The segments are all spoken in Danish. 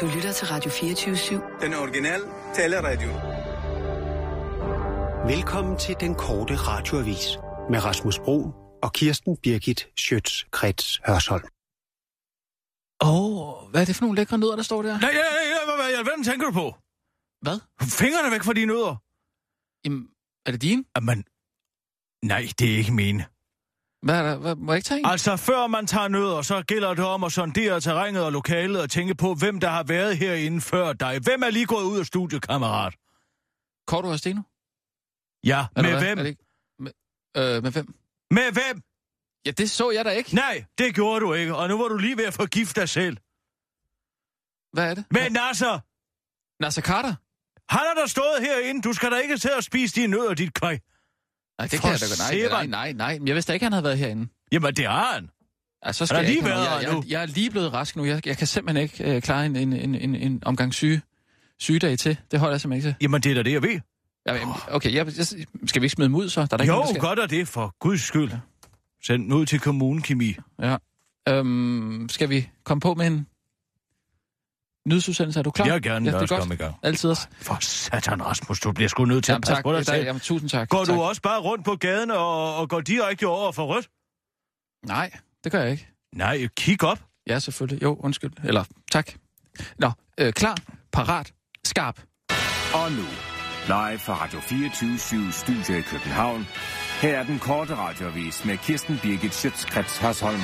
Du lytter til Radio 24-7. Den originale taleradio. Velkommen til den korte radioavis med Rasmus Bro og Kirsten Birgit Schøtz-Krets Hørsholm. Åh, oh, hvad er det for nogle lækre nødder, der står der? Nej, ja, ja, hvad, hvad i alverden tænker du på? Hvad? Fingrene væk fra dine nødder. Jamen, er det dine? Jamen, nej, det er ikke mine. Hvad er der? Hvad, må jeg ikke tage en? Altså, før man tager nødder, så gælder det om at sondere terrænet og lokalet og tænke på, hvem der har været herinde før dig. Hvem er lige gået ud af studiet, kammerat? Kort og Steno? Ja, Eller med hvad? hvem? Er det ikke? Med, øh, med hvem? Med hvem? Ja, det så jeg da ikke. Nej, det gjorde du ikke, og nu var du lige ved at forgifte dig selv. Hvad er det? Med Nasser! Nasser Carter? Han har da stået herinde. Du skal da ikke til at spise dine nødder, dit køj. Nej, det For kan jeg da godt. Nej, nej, nej, nej. Jeg vidste ikke, han havde været herinde. Jamen, det har han. Altså, så skal Han jeg lige ikke have været jeg, nu. jeg, jeg er lige blevet rask nu. Jeg, jeg kan simpelthen ikke øh, klare en, en, en, en, en omgang syge, sygedag til. Det holder jeg simpelthen ikke til. Jamen, det er da det, jeg ved. Ja, men, okay, jeg, jeg, skal vi ikke smide dem ud så? Der er der ikke Jo, nogen, der godt er det, for guds skyld. Send den ud til kommunekemi. Ja. Øhm, skal vi komme på med en nyhedsudsendelse? Er du klar? Jeg vil gerne ja, det er også godt. komme i gang. Altid også. For satan, Rasmus, du bliver sgu nødt til Jamen, at passe tak. på dig Tak, selv. jamen, tusind tak. Går tak. du også bare rundt på gaden og, og går direkte over for rødt? Nej, det gør jeg ikke. Nej, kig op. Ja, selvfølgelig. Jo, undskyld. Eller tak. Nå, øh, klar, parat, skarp. Og nu, live fra Radio 24 Studio i København. Her er den korte radiovis med Kirsten Birgit Schøtzgrads Hasholm.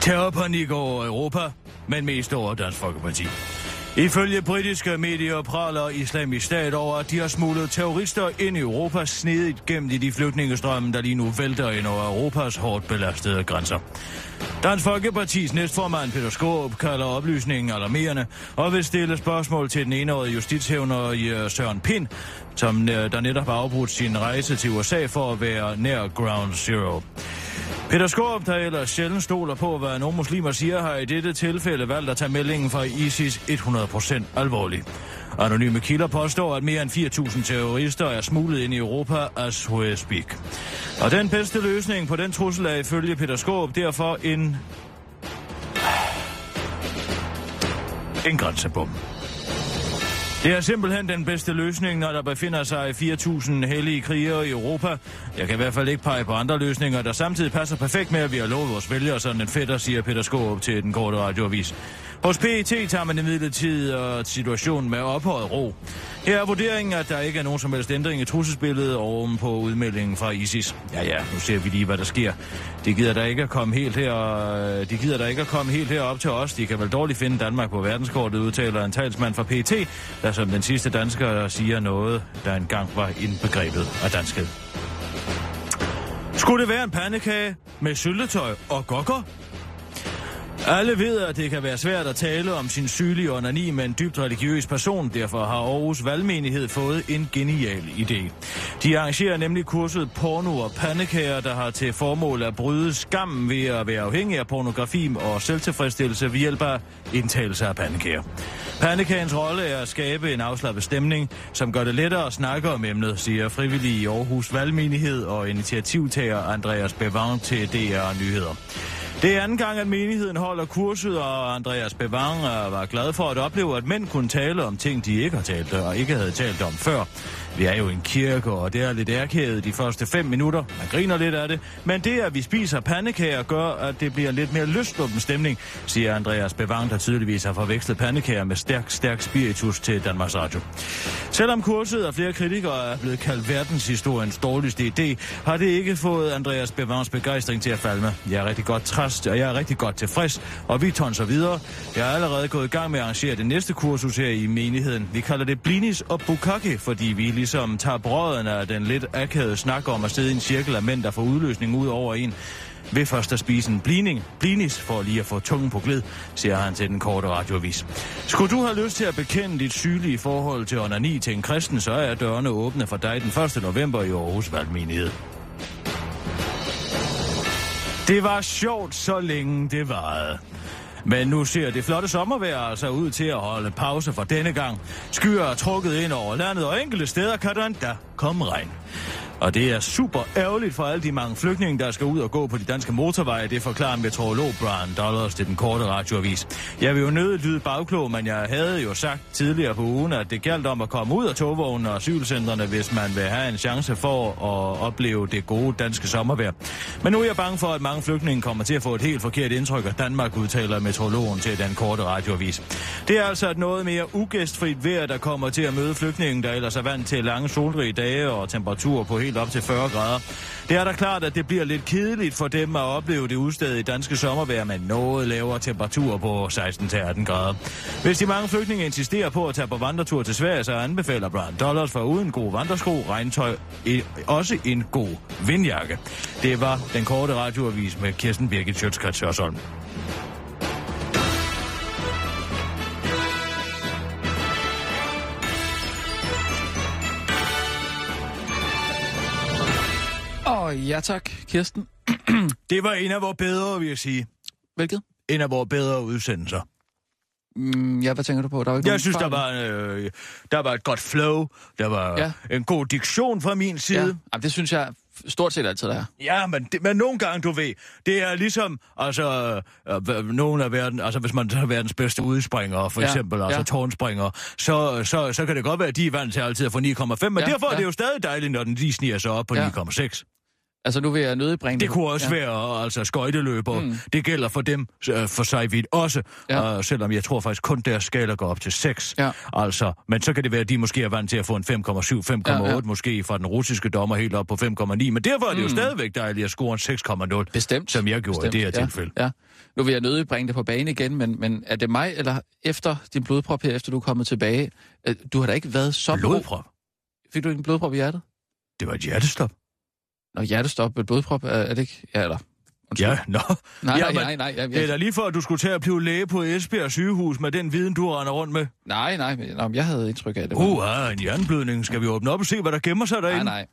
Terrorpanik over Europa, men mest over Dansk Folkeparti. Ifølge britiske medier praler islamisk stat over, at de har smuglet terrorister ind i Europa snedigt gennem i de flygtningestrømme, der lige nu vælter ind over Europas hårdt belastede grænser. Dansk Folkepartis næstformand Peter Skåb kalder oplysningen alarmerende og vil stille spørgsmål til den enårige justitshævner Søren Pind, som øh, der netop har afbrudt sin rejse til USA for at være nær Ground Zero. Peter Skorup, der ellers sjældent stoler på, hvad nogle muslimer siger, har i dette tilfælde valgt at tage meldingen fra ISIS 100% alvorligt. Anonyme kilder påstår, at mere end 4.000 terrorister er smuglet ind i Europa as Suezbik. speak. Og den bedste løsning på den trussel er ifølge Peter Skorup derfor en... En grænsebom. Det er simpelthen den bedste løsning, når der befinder sig 4.000 hellige krigere i Europa. Jeg kan i hvert fald ikke pege på andre løsninger, der samtidig passer perfekt med, at vi har lovet vores vælgere sådan en fætter, siger Peter Skåb til den korte radioavis. Hos PET tager man imidlertid og situationen med ophøjet ro. Her er vurderingen, at der ikke er nogen som helst ændring i trusselsbilledet oven på udmeldingen fra ISIS. Ja, ja, nu ser vi lige, hvad der sker. De gider der ikke at komme helt her, øh, de gider der ikke at komme helt herop til os. De kan vel dårligt finde Danmark på verdenskortet, udtaler en talsmand fra PET, der som den sidste dansker siger noget, der engang var indbegrebet af danskhed. Skulle det være en pandekage med syltetøj og gokker? Alle ved, at det kan være svært at tale om sin sygelige onani med en dybt religiøs person. Derfor har Aarhus Valgmenighed fået en genial idé. De arrangerer nemlig kurset Porno og Pandekager, der har til formål at bryde skammen ved at være afhængig af pornografi og selvtilfredsstillelse ved hjælp af indtagelse af pandekager. Pandekagens rolle er at skabe en afslappet stemning, som gør det lettere at snakke om emnet, siger frivillige i Aarhus Valgmenighed og initiativtager Andreas Bevang til DR Nyheder. Det er anden gang, at menigheden holder kurset, og Andreas Bevang var glad for at opleve, at mænd kunne tale om ting, de ikke har talt og ikke havde talt om før. Vi er jo en kirke, og det er lidt ærkædet de første fem minutter. Man griner lidt af det. Men det, at vi spiser pandekager, gør, at det bliver lidt mere løsluppen stemning, siger Andreas Bevang, der tydeligvis har forvekslet pandekager med stærk, stærk spiritus til Danmarks Radio. Selvom kurset af flere kritikere er blevet kaldt verdenshistoriens dårligste idé, har det ikke fået Andreas Bevangs begejstring til at falme. Jeg er rigtig godt træst, og jeg er rigtig godt tilfreds, og vi tonser videre. Jeg er allerede gået i gang med at arrangere det næste kursus her i menigheden. Vi kalder det Blinis og Bukake, fordi vi ligesom tager brøden af den lidt akavede snak om at sidde i en cirkel af mænd, der får udløsning ud over en ved først at spise en blining, blinis for lige at få tungen på glid, siger han til den korte radioavis. Skulle du have lyst til at bekende dit sygelige forhold til onani til en kristen, så er dørene åbne for dig den 1. november i Aarhus Valgmenighed. Det var sjovt, så længe det varede. Men nu ser det flotte sommervejr altså ud til at holde pause for denne gang. Skyer er trukket ind over landet, og enkelte steder kan der endda komme regn. Og det er super ærgerligt for alle de mange flygtninge, der skal ud og gå på de danske motorveje. Det forklarer meteorolog Brian Dollars til den korte radioavis. Jeg vil jo nøde lyde bagklog, men jeg havde jo sagt tidligere på ugen, at det galt om at komme ud af togvognen og asylcentrene, hvis man vil have en chance for at opleve det gode danske sommervejr. Men nu er jeg bange for, at mange flygtninge kommer til at få et helt forkert indtryk af Danmark, udtaler meteorologen til den korte radioavis. Det er altså et noget mere ugæstfrit vejr, der kommer til at møde flygtningen, der ellers er vant til lange solrige dage og temperaturer på helt op til 40 grader. Det er da klart, at det bliver lidt kedeligt for dem at opleve det udstedet i danske sommervejr med noget lavere temperatur på 16-18 grader. Hvis de mange flygtninge insisterer på at tage på vandretur til Sverige, så anbefaler Brian Dollars for uden god vandresko, regntøj, også en god vindjakke. Det var den korte radioavis med Kirsten Birgit Sjøtskrets Hørsholm. Ja tak, Kirsten. det var en af vores bedre, vil jeg sige. Hvilket? En af vores bedre udsendelser. Mm, ja, hvad tænker du på? Der var ikke jeg synes, der var, øh, der var et godt flow. Der var ja. en god diktion fra min side. Ja. Jamen, det synes jeg stort set altid, der er. Ja, men, det, men nogle gange, du ved, det er ligesom, altså, øh, nogen af verden, altså hvis man er verdens bedste udspringer, for ja. eksempel, altså ja. tårnspringer, så, så, så kan det godt være, at de er vant til altid at få 9,5, men ja. derfor ja. er det jo stadig dejligt, når den lige sniger sig op på ja. 9,6. Altså nu vil jeg nødebringe det. Det kunne også ja. være altså skøjteløber. Mm. Det gælder for dem uh, for sig vidt også, ja. uh, selvom jeg tror faktisk kun deres skala går op til 6. Ja. Altså, men så kan det være, at de måske er vant til at få en 5,7, 5,8 ja, ja. måske fra den russiske dommer helt op på 5,9. Men derfor er det mm. jo stadigvæk dejligt at score en 6,0. Bestemt. Som jeg gjorde Bestemt. i det her ja. tilfælde. Ja. Nu vil jeg nødebringe det på banen igen, men, men er det mig, eller efter din blodprop her, efter du er kommet tilbage? Du har da ikke været så... Blodprop? Fik du ikke en blodprop i hjertet? Det var et hjertestop. Når hjertestop med blodprop, er, er det ikke... Ja, eller... Undskyld. Ja, nå. Nej, ja, nej, nej, nej. Jeg, det er da lige for, at du skulle til at blive læge på Esbjerg sygehus med den viden, du render rundt med. Nej, nej, men jeg havde indtryk af det. Uh, ah, en jernblødning. Skal vi åbne op og se, hvad der gemmer sig derinde? Nej,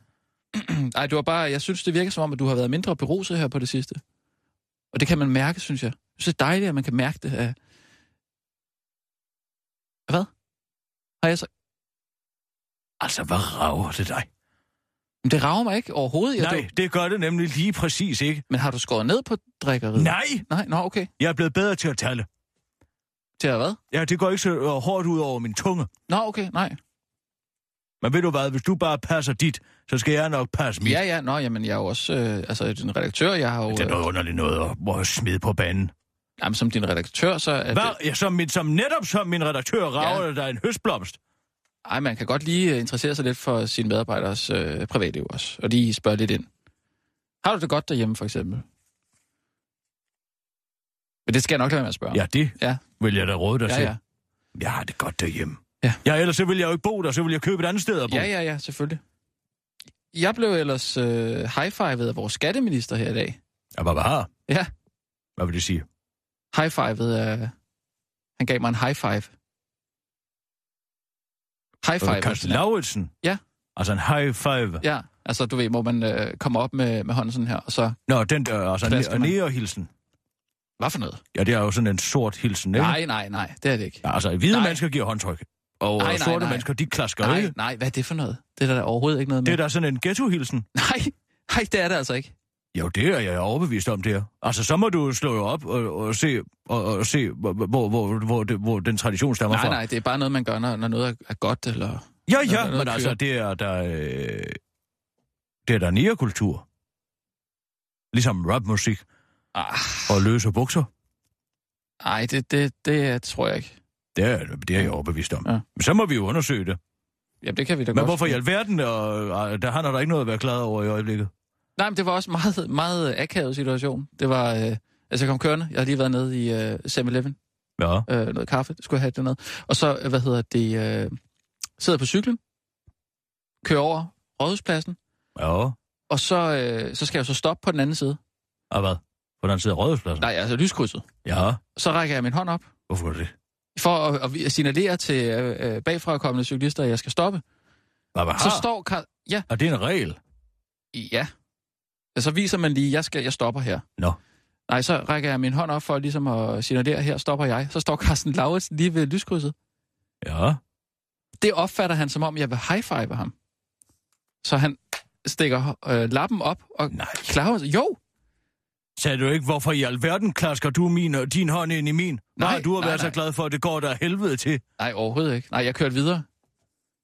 nej. Nej, du har bare... Jeg synes, det virker som om, at du har været mindre beruset her på det sidste. Og det kan man mærke, synes jeg. Jeg synes, det er dejligt, at man kan mærke det. Af... Hvad? Har jeg så... Altså, hvad rager det dig? Men det rager mig ikke overhovedet. Jeg Nej, det gør det nemlig lige præcis ikke. Men har du skåret ned på drikkeriet? Nej! Nej, nå, okay. Jeg er blevet bedre til at tale. Til at hvad? Ja, det går ikke så øh, hårdt ud over min tunge. Nå, okay, nej. Men ved du hvad, hvis du bare passer dit, så skal jeg nok passe mit. Ja, ja, nå, jamen jeg er jo også, øh, altså en redaktør, jeg har jo... Det er noget underligt noget at, at smide på banen. Jamen som din redaktør, så er Hvad? Det... Ja, som, min, som netop som min redaktør rager ja. der en høstblomst. Ej, man kan godt lige øh, interessere sig lidt for sine medarbejderes øh, privatliv også, og lige spørge lidt ind. Har du det godt derhjemme, for eksempel? Men det skal jeg nok lade med at spørge. Ja, det ja. vil jeg da råde dig ja, til. Ja. Jeg har det godt derhjemme. Ja. ja, ellers så vil jeg jo ikke bo der, så vil jeg købe et andet sted at bo. Ja, ja, ja, selvfølgelig. Jeg blev ellers øh, high-fivet af vores skatteminister her i dag. Ja, hvad har? Ja. Hvad vil det sige? High-fivet af... Han gav mig en high five. High five. Carsten Lauritsen? Ja. Altså en high five? Ja, altså du ved, hvor man øh, kommer op med, med hånden sådan her, og så... Nå, den der, altså en nære-hilsen. Hvad for noget? Ja, det er jo sådan en sort hilsen, ikke? Nej, nej, nej, det er det ikke. Ja, altså, hvide nej. mennesker giver håndtryk. Og nej, nej, sorte nej. mennesker, de klasker nej, ikke. Nej, hvad er det for noget? Det er der overhovedet ikke noget med. Det er da sådan en ghetto-hilsen. Nej, nej, det er det altså ikke. Jo, det er jeg overbevist om, det er. Altså, så må du slå op og, og se, og, og se hvor, hvor, hvor, hvor, det, hvor den tradition stammer nej, fra. Nej, nej, det er bare noget, man gør, når, når noget er godt, eller... Ja, ja, noget, men altså, det er der... Øh, det er der nærkultur. Ligesom rapmusik. Ah. Og løse bukser. Nej, det, det, det tror jeg ikke. Det er, det er jeg overbevist om. Ja. Men så må vi jo undersøge det. Jamen, det kan vi da Men godt. Men hvorfor i alverden, og, der har der ikke noget at være glad over i øjeblikket? Nej, men det var også meget, meget akavet situation. Det var, øh, altså jeg kom kørende, jeg har lige været nede i øh, 7-Eleven. Ja. Øh, noget kaffe, skulle jeg have det noget. Og så, hvad hedder det, øh, sidder på cyklen, kører over rådhuspladsen. Ja. Og så, øh, så skal jeg så stoppe på den anden side. Og hvad? På den anden side af rådhuspladsen? Nej, altså lyskrydset. Ja. Så rækker jeg min hånd op. Hvorfor det? For at, at signalere til øh, bagfra kommende cyklister, at jeg skal stoppe. Hvad, hvad så står... Ja. Er det en regel? Ja. Ja, så viser man lige, jeg skal, jeg stopper her. Nå. Nej, så rækker jeg min hånd op for ligesom at signalere, her stopper jeg. Så står Carsten Lauritsen lige ved lyskrydset. Ja. Det opfatter han som om, jeg vil high-five ham. Så han stikker øh, lappen op og Nej. klarer. Jo, Sagde du ikke, hvorfor i alverden klasker du min, og din hånd ind i min? Nej, Nej, du har nej, været så nej. glad for, at det går der helvede til. nej, overhovedet ikke. Nej, jeg kørte videre.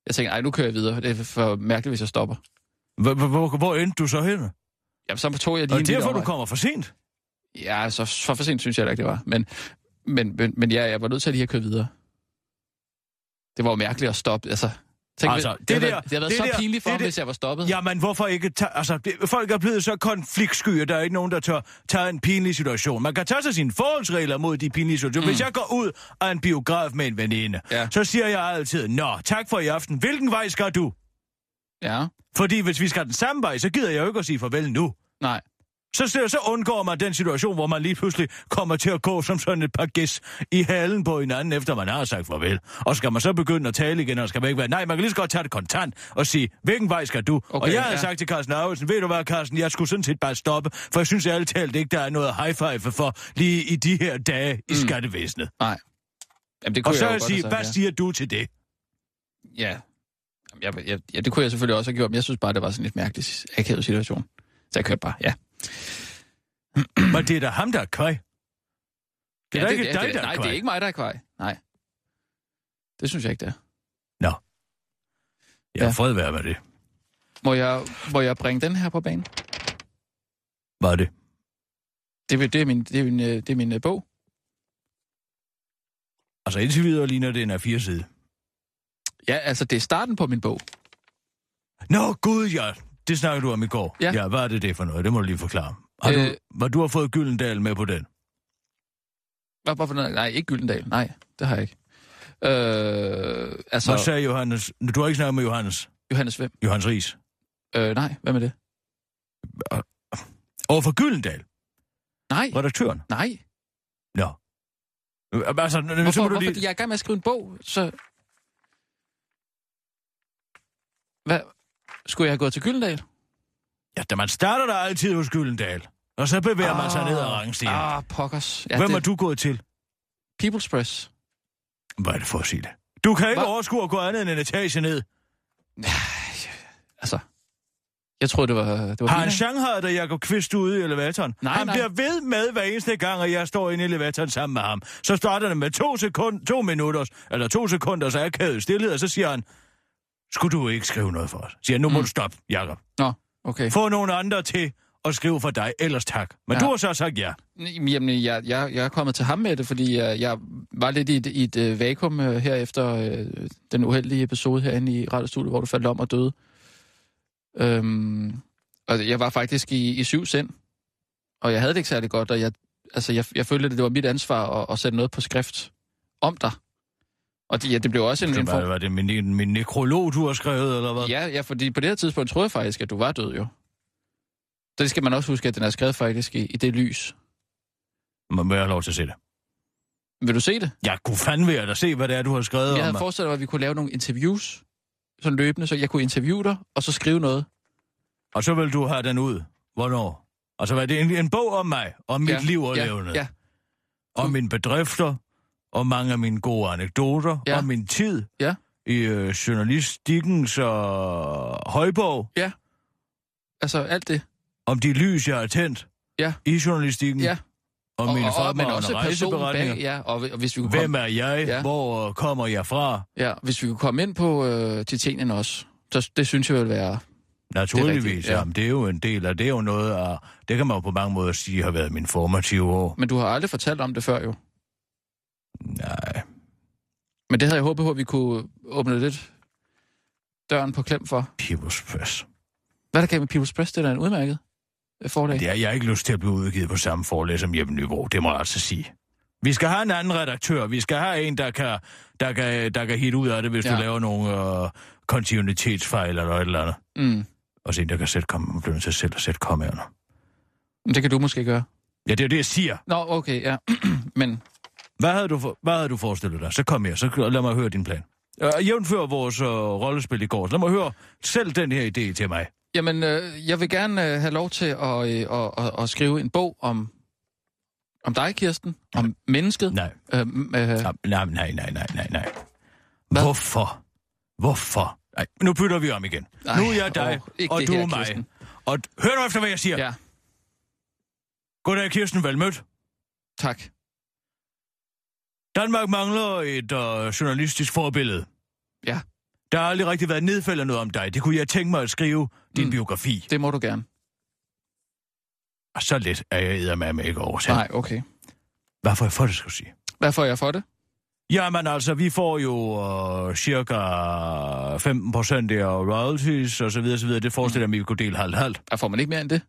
Jeg tænkte, nej, nu kører jeg videre. Det er for mærkeligt, hvis jeg stopper. Hvor, endte du så hen? Jamen, så tog jeg lige Og en derfor, du kommer for sent. Ja, så for, for sent synes jeg da ikke, det var. Men, men, men, men ja, jeg var nødt til at lige at køre videre. Det var jo mærkeligt at stoppe. Altså, tænk, Altså, det, det det, der- det havde været det så der- pinligt for det der- hvis jeg var stoppet. Jamen, hvorfor ikke tage... Altså, det, folk er blevet så konfliktsky, at der er ikke nogen, der tør tage en pinlig situation. Man kan tage sig sine forholdsregler mod de pinlige situationer. Mm. Hvis jeg går ud af en biograf med en veninde, Ja. så siger jeg altid, Nå, tak for i aften. Hvilken vej skal du? Ja, Fordi hvis vi skal den samme vej, så gider jeg jo ikke at sige farvel nu. nej. Så, så, undgår man den situation, hvor man lige pludselig kommer til at gå som sådan et par gæs i halen på hinanden, efter man har sagt farvel. Og skal man så begynde at tale igen, og skal man ikke være... Nej, man kan lige så godt tage det kontant og sige, hvilken vej skal du? Okay, og jeg ja. sagt til Carsten Arvesen, ved du hvad, Carsten, jeg skulle sådan set bare stoppe, for jeg synes ærligt talt ikke, der er noget high five for lige i de her dage i Mm. skattevæsenet. Nej. Jamen, det Og kunne så jeg sige, hvad siger du til det? ja. Jeg, jeg, ja, det kunne jeg selvfølgelig også have gjort, men jeg synes bare, det var sådan lidt mærkelig akavet situation. Så jeg kørte bare, ja. Men det er da ham, der er kvæg. Det er ja, ikke det, dig, det, der er Nej, det er ikke mig, der er kvej. Nej. Det synes jeg ikke, det er. Ja, Ja. fred være med det. Må jeg, må jeg bringe den her på banen? Hvad er det? Det, er- det er min, det er min, øh, det er min øh, bog. Altså indtil videre ligner det en af fire side. Ja, altså, det er starten på min bog. Nå, gud ja. Det snakkede du om i går. Ja. ja hvad er det det for noget? Det må du lige forklare. Har øh... Du, hvad du har fået Gyldendal med på den? Hvad, hvorfor, noget? nej, ikke Gyldendal. Nej, det har jeg ikke. Øh, altså, Hvad sagde Johannes? Du har ikke snakket med Johannes. Johannes Hvem? Johannes Ries. Øh, nej, hvad med det? Over for Gyldendal, Nej, redaktøren. nej. Nå. Altså, Hvorfor, må du hvorfor? lige... Jeg er i gang med at skrive en bog, så... Hvad? Skulle jeg have gået til Gyldendal? Ja, da man starter der altid hos Gyldendal. Og så bevæger man sig ned ad rangstigen. Ah, pokkers. Ja, Hvem det, er du gået til? People's Press. Hvad er det for at sige det? Du kan ikke Hva? overskue at gå andet end en etage ned. Altså, jeg troede, det var, det var Har en Bina. Shanghai, der Jacob Kvist ude i elevatoren? Nej, han nej. bliver ved med hver eneste gang, at jeg står inde i elevatoren sammen med ham. Så starter det med to, sekund, to minutter, eller to sekunder, så er kædet stillhed, og så siger han, skulle du ikke skrive noget for os? Siger nu må Mm. du stoppe, Jacob. Nå, okay. Få nogle andre til at skrive for dig, ellers tak. Men Ja. du har så sagt ja. Jamen, jeg, jeg, jeg er kommet til ham med det, fordi jeg, jeg var lidt i et, i et øh, vakuum øh, her efter øh, den uheldige episode herinde i radiostudiet, hvor du faldt om og døde. Øhm, og jeg var faktisk i, i syv sind, og jeg havde det ikke særlig godt, og jeg, altså, jeg, jeg følte, at det var mit ansvar at, at sætte noget på skrift om dig. Og det, ja, det blev også en, en var, form... var det min, min nekrolog, du har skrevet, eller hvad? Ja, ja, fordi på det her tidspunkt troede jeg faktisk, at du var død jo. Så det skal man også huske, at den er skrevet faktisk i, i det lys. Men må jeg have lov til at se det? Vil du se det? Jeg kunne fandme være at se, hvad det er, du har skrevet Jeg om havde mig. forestillet mig, at vi kunne lave nogle interviews, sådan løbende, så jeg kunne interviewe dig, og så skrive noget. Og så vil du have den ud. Hvornår? Altså, hvad er det en, en bog om mig, om mit ja, liv og ja, levende. Ja, Om mine bedrifter, og mange af mine gode anekdoter, Ja. om min tid Ja. i øh, journalistikkens og højborg, altså alt det. om de lys, jeg har tændt Ja. i journalistikken, Ja. om mine men fremragende også personen rejseberetninger. bag, ja, og, og hvis vi kunne Hvem komme, er jeg? Ja. Hvor kommer jeg fra? ja, hvis vi kunne komme ind på øh, Titanien også, så det synes jeg vil være... Naturligvis, rigtigt, det ja. Jamen, det er jo en del af det, er jo noget af, det kan man jo på mange måder sige har været min formative år. Men du har aldrig fortalt om det før jo. Nej, Men det havde jeg håbet på, at vi kunne åbne lidt døren på klem for. People's Press. Hvad er der gav med People's Press? Det er da en udmærket øh, forlag. Det er, jeg har ikke lyst til at blive udgivet på samme forlag som Jeppe Nygaard, det må jeg altså sige. Vi skal have en anden redaktør. Vi skal have en, der kan, der kan, der kan hit ud af det, hvis ja. Du laver nogle øh, kontinuitetsfejl eller et eller andet. Mm. Og så en, der kan sætte, kom, bliver nødt til selv at sætte kommerne. Men det kan du måske gøre. Ja, det er det, jeg siger. Nå, okay, ja. Men Hvad havde du, for, hvad havde du forestillet dig? Så kom her, så lad mig høre din plan. Uh, jævnfør vores uh, rollespil i går. Lad mig høre selv den her idé til mig. Jamen, øh, jeg vil gerne øh, have lov til at, øh, at, at, at skrive en bog om, om dig, Kirsten, om mennesket. Nej. Øh, øh, Nej, nej, nej, nej, nej, nej, nej. Hvad? Hvorfor? Hvorfor Nej, nu bytter vi om igen. Ej, nu er jeg dig, åh, og du her, er mig. Kirsten. Og hør du efter, hvad jeg siger. Ja, Goddag, Kirsten, vel mødt. tak. Danmark mangler et øh, journalistisk forbillede. Ja. Der har aldrig rigtig været nedfældet noget om dig. Det kunne jeg tænke mig at skrive din Mm. biografi. Det må du gerne. Og så let er jeg eddermame ikke over til. Nej, okay. Hvad får jeg for det, skal du sige? Hvad får jeg for det? Jamen altså, vi får jo øh, cirka 15 procent af royalties og så videre, så videre. Det forestiller mig, at vi kunne dele halvt-halvt. Hvad får man ikke mere end det?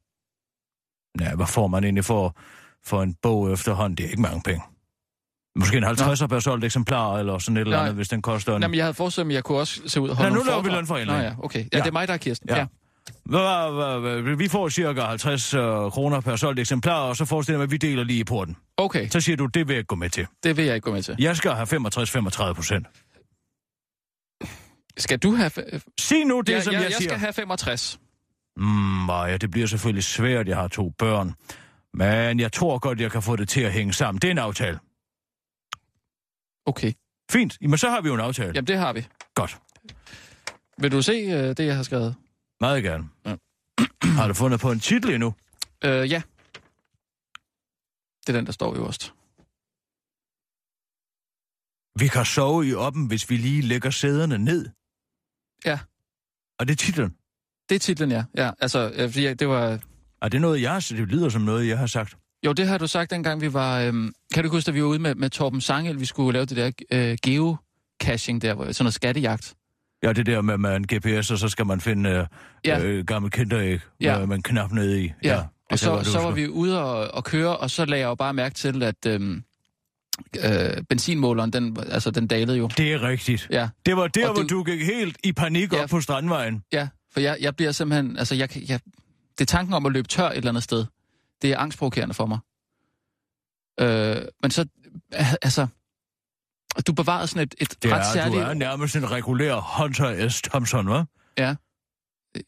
Ja, hvad får man egentlig for, for en bog efterhånden? Det er ikke mange penge. Måske en 50'er per solgt eksemplar, eller sådan et eller Nej. andet, hvis den koster en... Jamen, jeg havde forestillet mig, at jeg kunne også se ud og holde nu nogle laver vi lønforhandling. Nå ja, okay. Ja, Ja. det er mig, der er Kirsten. Ja. Ja. Vi får cirka 50 uh, kroner per solgt eksemplar, og så forestiller jeg mig, at vi deler lige i porten. Okay, Så siger du, det vil jeg ikke gå med til. det vil jeg ikke gå med til. Jeg skal have 65-35 procent. Skal du have... f- Sig nu det, ja, som jeg, jeg, jeg siger. skal have 65. Mm, Maja, det bliver selvfølgelig svært, jeg har to børn. Men jeg tror godt, jeg kan få det til at hænge sammen. Det er en aftale. Okay. Fint. Jamen, så har vi jo en aftale. Jamen, det har vi. Godt. Vil du se øh, det, jeg har skrevet? Meget gerne. Ja. har du fundet på en titel endnu? Øh, ja. Det er den, der står øverst. Vi kan sove i oppen, hvis vi lige lægger sæderne ned. Ja. Og det er titlen. Det er titlen, ja. Ja, altså, fordi det var... Er det noget, jeg har Det lyder som noget, jeg har sagt. Jo, det har du sagt, dengang vi var... Øhm, kan du huske, at vi var ude med, med Torben Sangel, vi skulle lave det der øh, geocaching der, hvor- sådan noget skattejagt. Ja, det der med, med en GPS, og så skal man finde øh, Ja. ja. øh, gammel kinderæg, Ja. ja. med en knap nede i. Ja, det og så, godt så var vi ude og, og køre, og så lagde jeg jo bare mærke til, at øhm, øh, benzinmåleren, den, altså, den dalede jo. Det er rigtigt. Ja, Det var der, Og hvor det- du gik helt i panik Ja. op på Strandvejen. ja, for jeg, jeg bliver simpelthen... Altså, jeg, jeg, det er tanken om at løbe tør et eller andet sted. Det er angstprovokerende for mig. Øh, men så, altså... Du bevarede sådan et, et Det ret er, særligt... du er nærmest en regulær Hunter S. Thompson, hva'? Ja,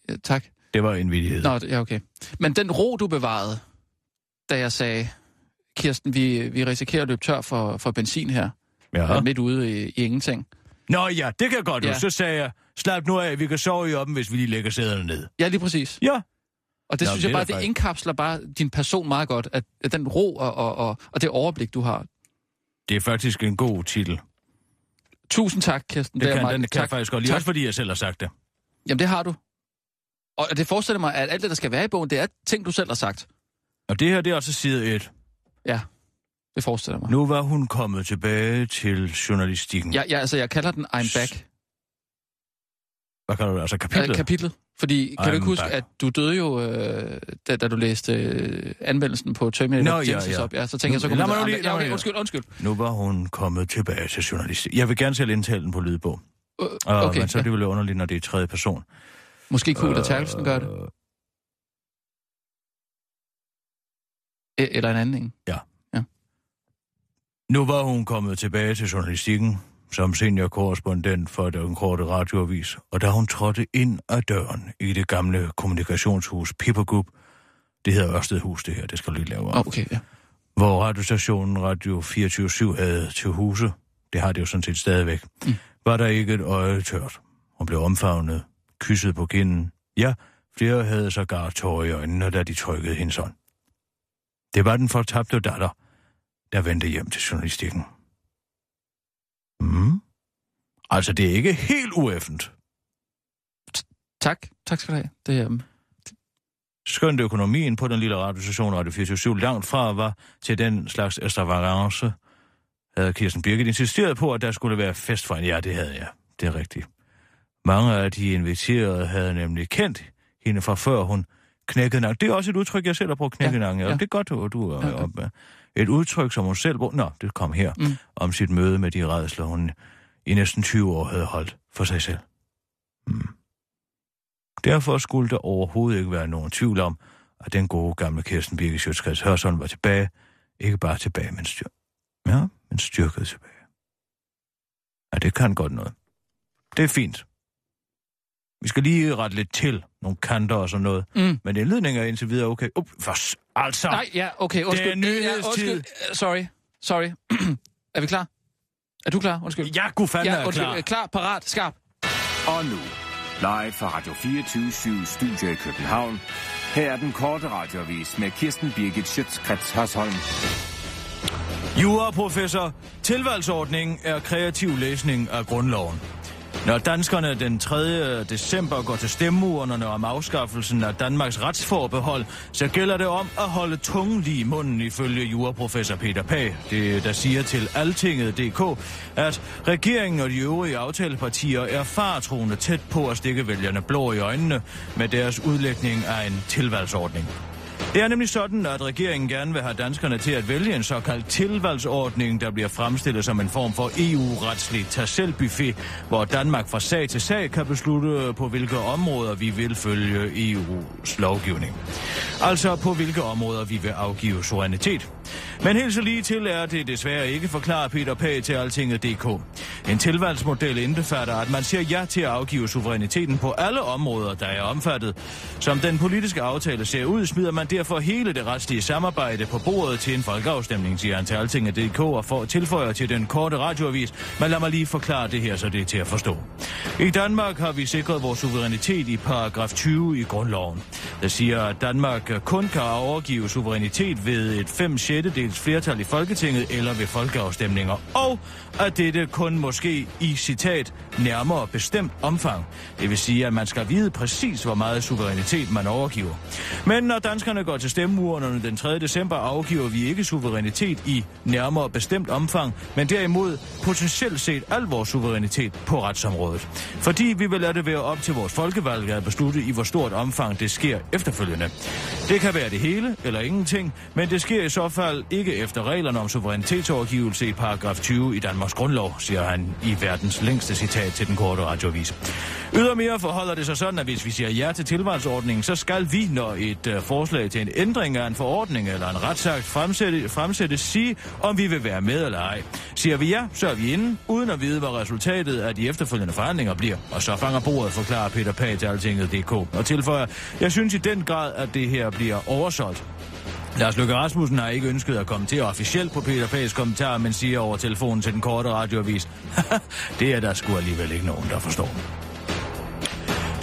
øh, tak. Det var en vidighed. Nå, ja, okay. Men den ro, du bevarede, da jeg sagde, Kirsten, vi, vi risikerer at løbe tør for, for benzin her, ja. midt ude i, i ingenting. Nå ja, det kan jeg godt ja. Så sagde jeg, slap nu af, vi kan sove i oppen, hvis vi lige lægger sæderne ned. Ja, lige præcis. Ja. Og det Nå, synes det jeg bare, det faktisk- indkapsler bare din person meget godt, at, at den ro og, og, og, og det overblik, du har. Det er faktisk en god titel. Tusind tak, Kirsten. Det er kan, meget- den kan jeg tak. faktisk godt lide, tak. også fordi jeg selv har sagt det. Jamen, det har du. Og det forestiller mig, at alt det, der skal være i bogen, det er ting, du selv har sagt. Og det her, det er også side 1. Ja, det forestiller mig. Nu var hun kommet tilbage til journalistikken. Ja, ja, altså, jeg kalder den I'm Back. Hvad kalder du det? Altså kapitlet? Kapitlet. kapitlet. Fordi, kan I'm du ikke huske, back. at du døde jo, øh, da, da du læste øh, anmeldelsen på Terminator Nå, ja, Genesis ja. op? Ja, så tænker jeg, så Nu- kunne man... nu lige- ja, okay, undskyld, undskyld. Nu var hun kommet tilbage til journalistik. Jeg vil gerne selv indtale den på lydbog. Øh, Okay, okay, men så er ja. det vel underligt, når det er i tredje person. Måske kunne Ulla Terkelsen gøre det. E- Eller en anden en. Nu var hun kommet tilbage til journalistikken som seniorkorrespondent for den korte radioavis, og da hun trådte ind ad døren i det gamle kommunikationshus Pipper Group, det hedder Ørstedhus det her, det skal lige lave om, Oh, okay, ja. hvor radiostationen Radio 24 havde til huse, det har det jo sådan set stadigvæk, Mm. var der ikke et øje tørt. Hun blev omfavnet, kysset på kinden. Ja, flere havde sågar tårer i øjnene, da de trykkede hendes hånd. Det var den fortabte datter, der vendte hjem til journalistikken. Mm. Altså, det er ikke helt ueffent. Tak. Tak skal du have. Det, um... Skønt økonomien på den lille radiostation Radio 24 langt fra var til den slags extravagance, havde Kirsten Birgit insisteret på, at der skulle være fest for en. Ja, det havde jeg. Det er rigtigt. Mange af de inviterede havde nemlig kendt hende fra før hun knækkede nakken. Det er også et udtryk, jeg selv har brugt knækket Ja, nakken. Ja. Det er godt, du, du er Ja, ja. op med. Et udtryk, som hun selv. Nå, det kom her. Mm. Om sit møde med de redsler, hun i næsten 20 år havde holdt for sig selv. Mm. Derfor skulle der overhovedet ikke være nogen tvivl om, at den gode gamle Kirsten Birgit Sjøtskreds Hørsson var tilbage. Ikke bare tilbage, men, styr... ja, men styrket tilbage. Ja, det kan godt noget. Det er fint. Vi skal lige rette lidt til nogle kanter og sådan noget. Mm. Men indledningen er indtil videre okay. Up, for, altså, Nej, ja, okay, undskyld. Det er nyhedstid. Ja, undskyld. Uh, Sorry. Sorry. er vi klar? Er du klar? Undskyld. jeg kunne fandme ja, er undskyld. klar. Klar, klar parat, skarp. Og nu, Live fra Radio 24 Studio i København. Her er den korte radiovis med Kirsten Birgit Schøtzgrads Hasholm. Juraprofessor, tilvalgsordningen er kreativ læsning af grundloven. Når danskerne den 3. december går til stemmeurnerne om afskaffelsen af Danmarks retsforbehold, så gælder det om at holde tungen lige i munden ifølge juraprofessor Peter Pag, det der siger til Altinget.dk, at regeringen og de øvrige aftalepartier er fartroende tæt på at stikke vælgerne blå i øjnene med deres udlægning af en tilvalgsordning. Det er nemlig sådan, at regeringen gerne vil have danskerne til at vælge en såkaldt tilvalgsordning, der bliver fremstillet som en form for EU-retslig tasselbuffet, hvor Danmark fra sag til sag kan beslutte, på hvilke områder vi vil følge EU's lovgivning. Altså på hvilke områder vi vil afgive suverænitet. Men helt så lige til er det desværre ikke, forklarer Peter Pag til Altinget.dk. En tilvalgsmodel indbefatter, at man siger ja til at afgive suveræniteten på alle områder, der er omfattet. Som den politiske aftale ser ud, smider man derfor hele det retslige samarbejde på bordet til en folkeafstemning, siger han til Altinget.dk og får tilføjer til den korte radioavis. Men lad mig lige forklare det her, så det er til at forstå. I Danmark har vi sikret vores suverænitet i paragraf 20 i grundloven. Der siger, at Danmark kun kan overgive suverænitet ved et 5 6 dels flertal i Folketinget eller ved folkeafstemninger, og at dette kun må ske i citat nærmere bestemt omfang. Det vil sige, at man skal vide præcis, hvor meget suverænitet man overgiver. Men når danskerne går til stemmeurnerne den 3. december, afgiver vi ikke suverænitet i nærmere bestemt omfang, men derimod potentielt set al vores suverænitet på retsområdet. Fordi vi vil lade det være op til vores folkevalg at beslutte, i hvor stort omfang det sker efterfølgende. Det kan være det hele eller ingenting, men det sker i så fald ikke efter reglerne om suverænitetsovergivelse i paragraf 20 i Danmarks grundlov, siger han i verdens længste citat til den korte radiovis. Ydermere forholder det sig sådan, at hvis vi siger ja til tilvalgsordningen, så skal vi, når et øh, forslag til en ændring af en forordning eller en retsakt fremsætte, fremsættes, sige, om vi vil være med eller ej. Siger vi ja, så er vi inde, uden at vide, hvad resultatet af de efterfølgende forhandlinger bliver. Og så fanger bordet, forklarer Peter Pag til Altinget.dk og tilføjer, jeg synes i den grad, at det her bliver oversolgt. Lars Løkke Rasmussen har ikke ønsket at komme til officielt på Peter Pags kommentar, men siger over telefonen til den korte radioavis, det er der sgu alligevel ikke nogen, der forstår.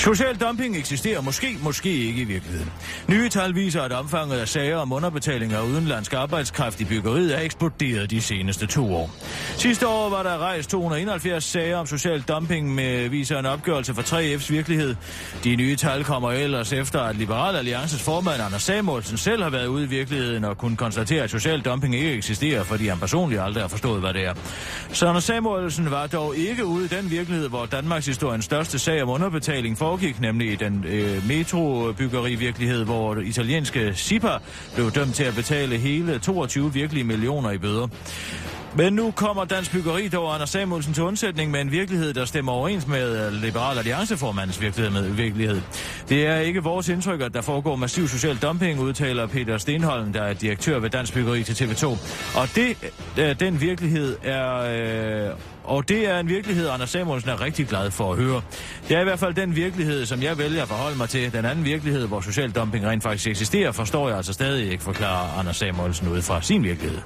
Social dumping eksisterer måske, måske ikke i virkeligheden. Nye tal viser, at omfanget af sager om underbetaling af udenlandsk arbejdskraft i byggeriet er eksploderet de seneste to år. Sidste år var der rejst 271 sager om social dumping med viser en opgørelse for 3F's virkelighed. De nye tal kommer ellers efter, at Liberal Alliances formand Anders Samuelsen selv har været ude i virkeligheden og kunne konstatere, at social dumping ikke eksisterer, fordi han personligt aldrig har forstået, hvad det er. Så Anders Samuelsen var dog ikke ude i den virkelighed, hvor Danmarks historiens største sag om underbetaling for foregik, nemlig i den øh, metrobyggeri-virkelighed, hvor italienske SIPA blev dømt til at betale hele 22 virkelige millioner i bøder. Men nu kommer Dansk Byggeri dog Anders Samuelsen til undsætning med en virkelighed, der stemmer overens med øh, Liberal Allianceformandens virkelighed. Med virkelighed. Det er ikke vores indtryk, at der foregår massiv social dumping, udtaler Peter Stenholm, der er direktør ved Dansk Byggeri til TV2. Og det, øh, den virkelighed er... Øh, og det er en virkelighed, Anders Samuelsen er rigtig glad for at høre. Det er i hvert fald den virkelighed, som jeg vælger at forholde mig til. Den anden virkelighed, hvor social dumping rent faktisk eksisterer, forstår jeg altså stadig ikke, forklarer Anders Samuelsen ud fra sin virkelighed.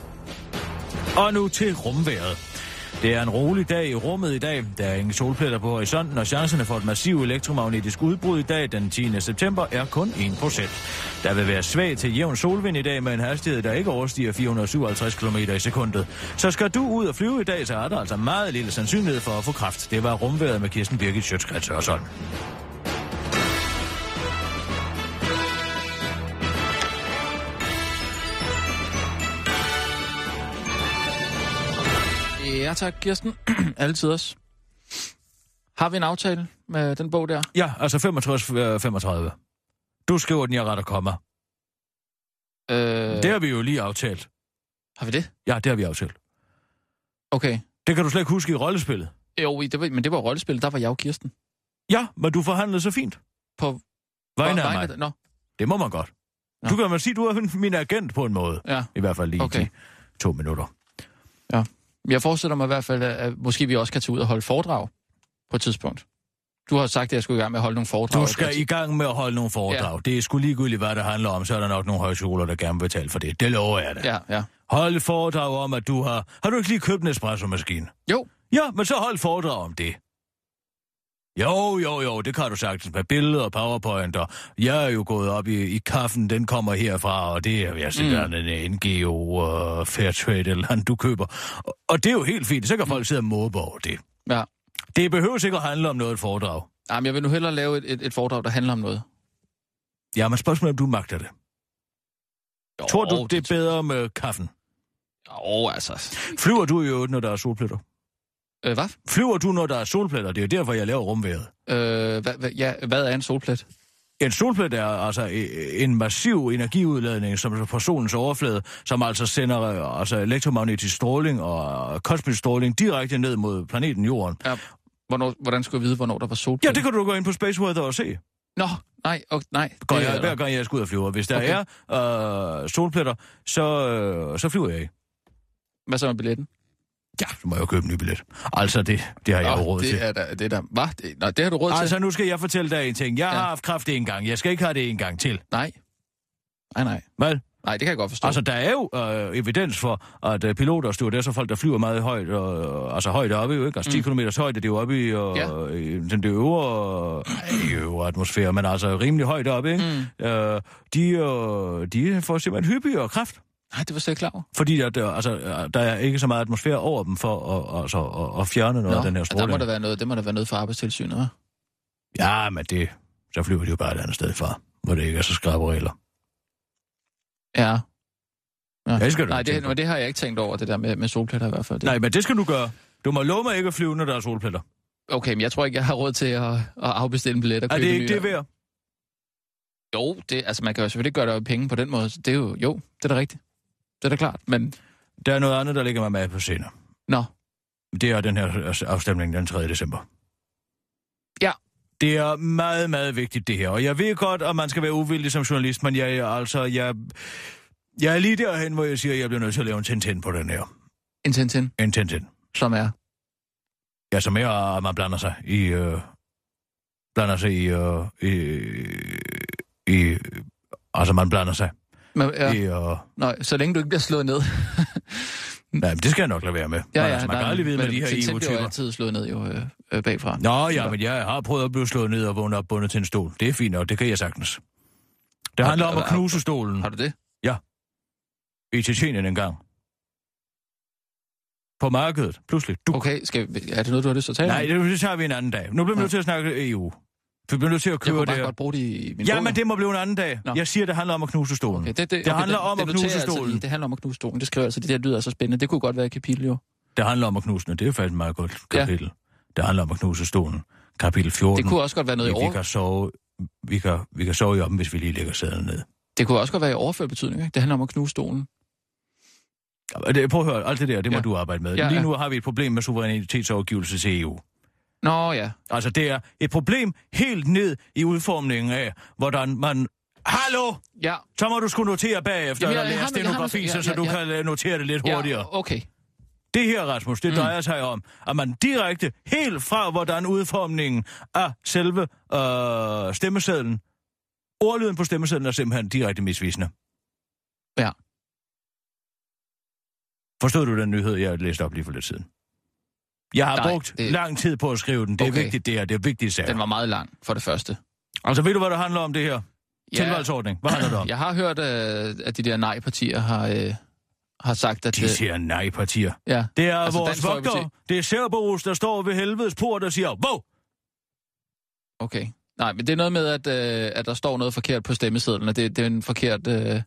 Og nu til rumværet. Det er en rolig dag i rummet i dag. Der er ingen solpletter på horisonten, og chancerne for et massivt elektromagnetisk udbrud i dag, den 10. september, er kun 1%. Der vil være svag til jævn solvind i dag med en hastighed, der ikke overstiger 457 km i sekundet. Så skal du ud og flyve i dag, så er der altså meget lille sandsynlighed for at få kraft. Det var rumværet med Kirsten Birgit Sjøtskrets Hørsholm. Ja tak, Kirsten. Altid også. Har vi en aftale med den bog der? Ja, altså 65-35. Du skriver den, jeg retter kommer. Øh... Det har vi jo lige aftalt. Har vi det? Ja, det har vi aftalt. Okay. Det kan du slet ikke huske i rollespillet. Jo, det var, men det var rollespillet, der var jeg og Kirsten. Ja, men du forhandlede så fint. På vegne af mig. Nå. Det må man godt. Nå. Du kan man sige, du er min agent på en måde. Ja. I hvert fald lige okay. to minutter. Ja. Jeg forestiller mig i hvert fald, at måske vi også kan tage ud og holde foredrag på et tidspunkt. Du har sagt, at jeg skulle i gang med at holde nogle foredrag. Du skal i gang med at holde nogle foredrag. Ja. Det er sgu ligegyldigt, hvad det handler om. Så er der nok nogle højskoler, der gerne vil betale for det. Det lover jeg dig. Ja, ja. Hold foredrag om, at du har... Har du ikke lige købt en espresso-maskine? Jo. Ja, men så hold foredrag om det. Jo, jo, jo, det kan du sagtens med billeder og powerpoint, og jeg er jo gået op i, i kaffen, den kommer herfra, og det er jeg sikkert mm. en NGO uh, Fairtrade eller andet, du køber. Og, og det er jo helt fint, så kan folk sidde og måbe over det. Ja. Det behøver sikkert at handle om noget foredrag. Jamen, jeg vil nu hellere lave et, et, et foredrag, der handler om noget. Ja, men spørgsmålet er, om du magter det. Jo, Tror du, det er bedre med kaffen? Jo, altså... Flyver du i øvrigt, når der er solpletter? Øh, hvad? Flyver du, når der er solpletter? Det er jo derfor, jeg laver rumværet. Øh, hvad, hvad, ja, hvad er en solplet? En solplet er altså øh, en massiv energiudladning som er på solens overflade, som altså sender øh, altså elektromagnetisk stråling og kosmisk stråling direkte ned mod planeten Jorden. Ja. Hvornår, hvordan skulle jeg vide, hvornår der var solplet? Ja, det kan du gå ind på Space Weather og se. Nå, nej, okay, nej. Går jeg, er hver gang jeg skal ud og flyve. Hvis der Okay. er øh, solpletter, så, øh, så flyver jeg ikke. Hvad så med billetten? Ja, så må jeg jo købe en ny billet. Altså, det, det har jeg jo råd det til. er da, det er da, hvad? Det, nej, det har du råd til? Altså, nu skal jeg fortælle dig en ting. Jeg Ja. har haft kraft en gang. Jeg skal ikke have det en gang til. Nej. Nej, nej. Vel? Nej, det kan jeg godt forstå. Altså, der er jo øh, evidens for, at øh, piloter og stewardesser, folk, der flyver meget højt, og, altså højt oppe jo, ikke? Altså 10 km højde, det er jo oppe i, og, Ja. i den det øvre, øh, øvre atmosfære, men altså rimelig højt oppe, ikke? Mm. Øh, de, øh, de får simpelthen hyppigere kraft. Nej, det var slet ikke klar over. Fordi at, øh, altså, øh, der er ikke så meget atmosfære over dem for at, altså, at, at fjerne noget af den her og der stråling. må der være noget, det må der være noget for arbejdstilsynet, hva'? Ja, men det, så flyver de jo bare et andet sted fra, hvor det ikke er så skrabe regler. Ja. ja. Det skal du Nej, det, men det har jeg ikke tænkt over, det der med, med solpletter i hvert fald. Det, Nej, men det skal du gøre. Du må love mig ikke at flyve, når der er solpletter. Okay, men jeg tror ikke, jeg har råd til at, at afbestille en billet og Er købe det en ikke ny. det værd? Jo, det, altså man kan jo selvfølgelig gøre der penge på den måde. Det er jo, jo, det er da rigtigt. Det er da klart, men... Der er noget andet, der ligger mig med på scenen. Nå, Det er den her afstemning den 3. december. Ja. Det er meget, meget vigtigt, det her. Og jeg ved godt, at man skal være uvildig som journalist, men jeg, altså, jeg, jeg er lige derhen, hvor jeg siger, at jeg bliver nødt til at lave en Tintin på den her. en Tintin, En Tintin. som er... Ja, som er, at man blander sig i... Øh, blander sig i... Øh, i, i altså, man blander sig Men, ja. ja, i... Øh, nej, så længe du ikke bliver slået ned. nej, men det skal jeg nok lade være med. ja, men, ja, altså, man nej, kan aldrig vide med de her Tintin bliver EU-typer. altid slået ned jo, øh, øh, bagfra. Nå ja, men jeg har prøvet at blive slået ned og vågne op bundet til en stol. Det er fint, og det kan jeg sagtens. Det Har- handler om at har- knuse stolen Har du det? i Tjetjenien en gang. På markedet, pludselig. Du... Okay, skal, vi- er det noget, du har lyst til at tale Nej, om? det, det tager vi en anden dag. Nu bliver vi Nå. nødt til at snakke EU. Vi bliver nødt til at Jeg købe kunne det godt bruge det i min Ja, men det må blive en anden dag. Nå. Jeg siger, det handler om at knuse stolen. Okay, det, det, Det okay, handler om at det noterer knuse jeg altså stolen. lige. Det handler om at knuse stolen. Det skriver jeg altså. Det der lyder så spændende. Det kunne godt være et kapitel, jo. Det handler om at knuse den. Det er faktisk et meget godt kapitel. Ja. Det handler om at knuse stolen. Kapitel 14. Det kunne også godt være noget i vi, over... kan sove, vi, kan, vi kan sove i op, hvis vi lige lægger sædlen ned. Det kunne også godt være i overført betydning, ikke? Det handler om at knuse stolen. Det- Prøv at høre, alt det der, det må Ja. du arbejde med. Ja, Lige ja. nu har vi et problem med suverænitetsovergivelse til EU. Nå ja. Altså, det er et problem helt ned i udformningen af, hvordan man... Hallo! Ja, Så må du skulle notere bagefter, Jamen, eller jeg lære har- jeg har- stenografi, ja, så, så ja, du ja. kan øh, notere det lidt hurtigere. ja okay. Det her, Rasmus, det Mm. drejer sig om, at man direkte, helt fra hvordan udformningen af selve øh, stemmesedlen, ordlyden på stemmesedlen er simpelthen direkte misvisende. Ja. Forstod du den nyhed, jeg læste op lige for lidt siden? Jeg har Nej, brugt det- lang tid på at skrive den. Det er Okay. vigtigt, det her. Det er vigtige sager. Den var meget lang, for det første. Altså, ved du, hvad det handler om, det her? Ja, Tilvalgsordning. Hvad handler det om? jeg har hørt, øh, at de der nej-partier har, øh, har sagt, at... De øh, siger nej-partier. ja, Det er Altså, vores vogter. Det er Cerberus, der står ved helvedes port og siger, wow! okay. Nej, men det er noget med, at, øh, at der står noget forkert på stemmesedlen, og det, det er en forkert... Øh,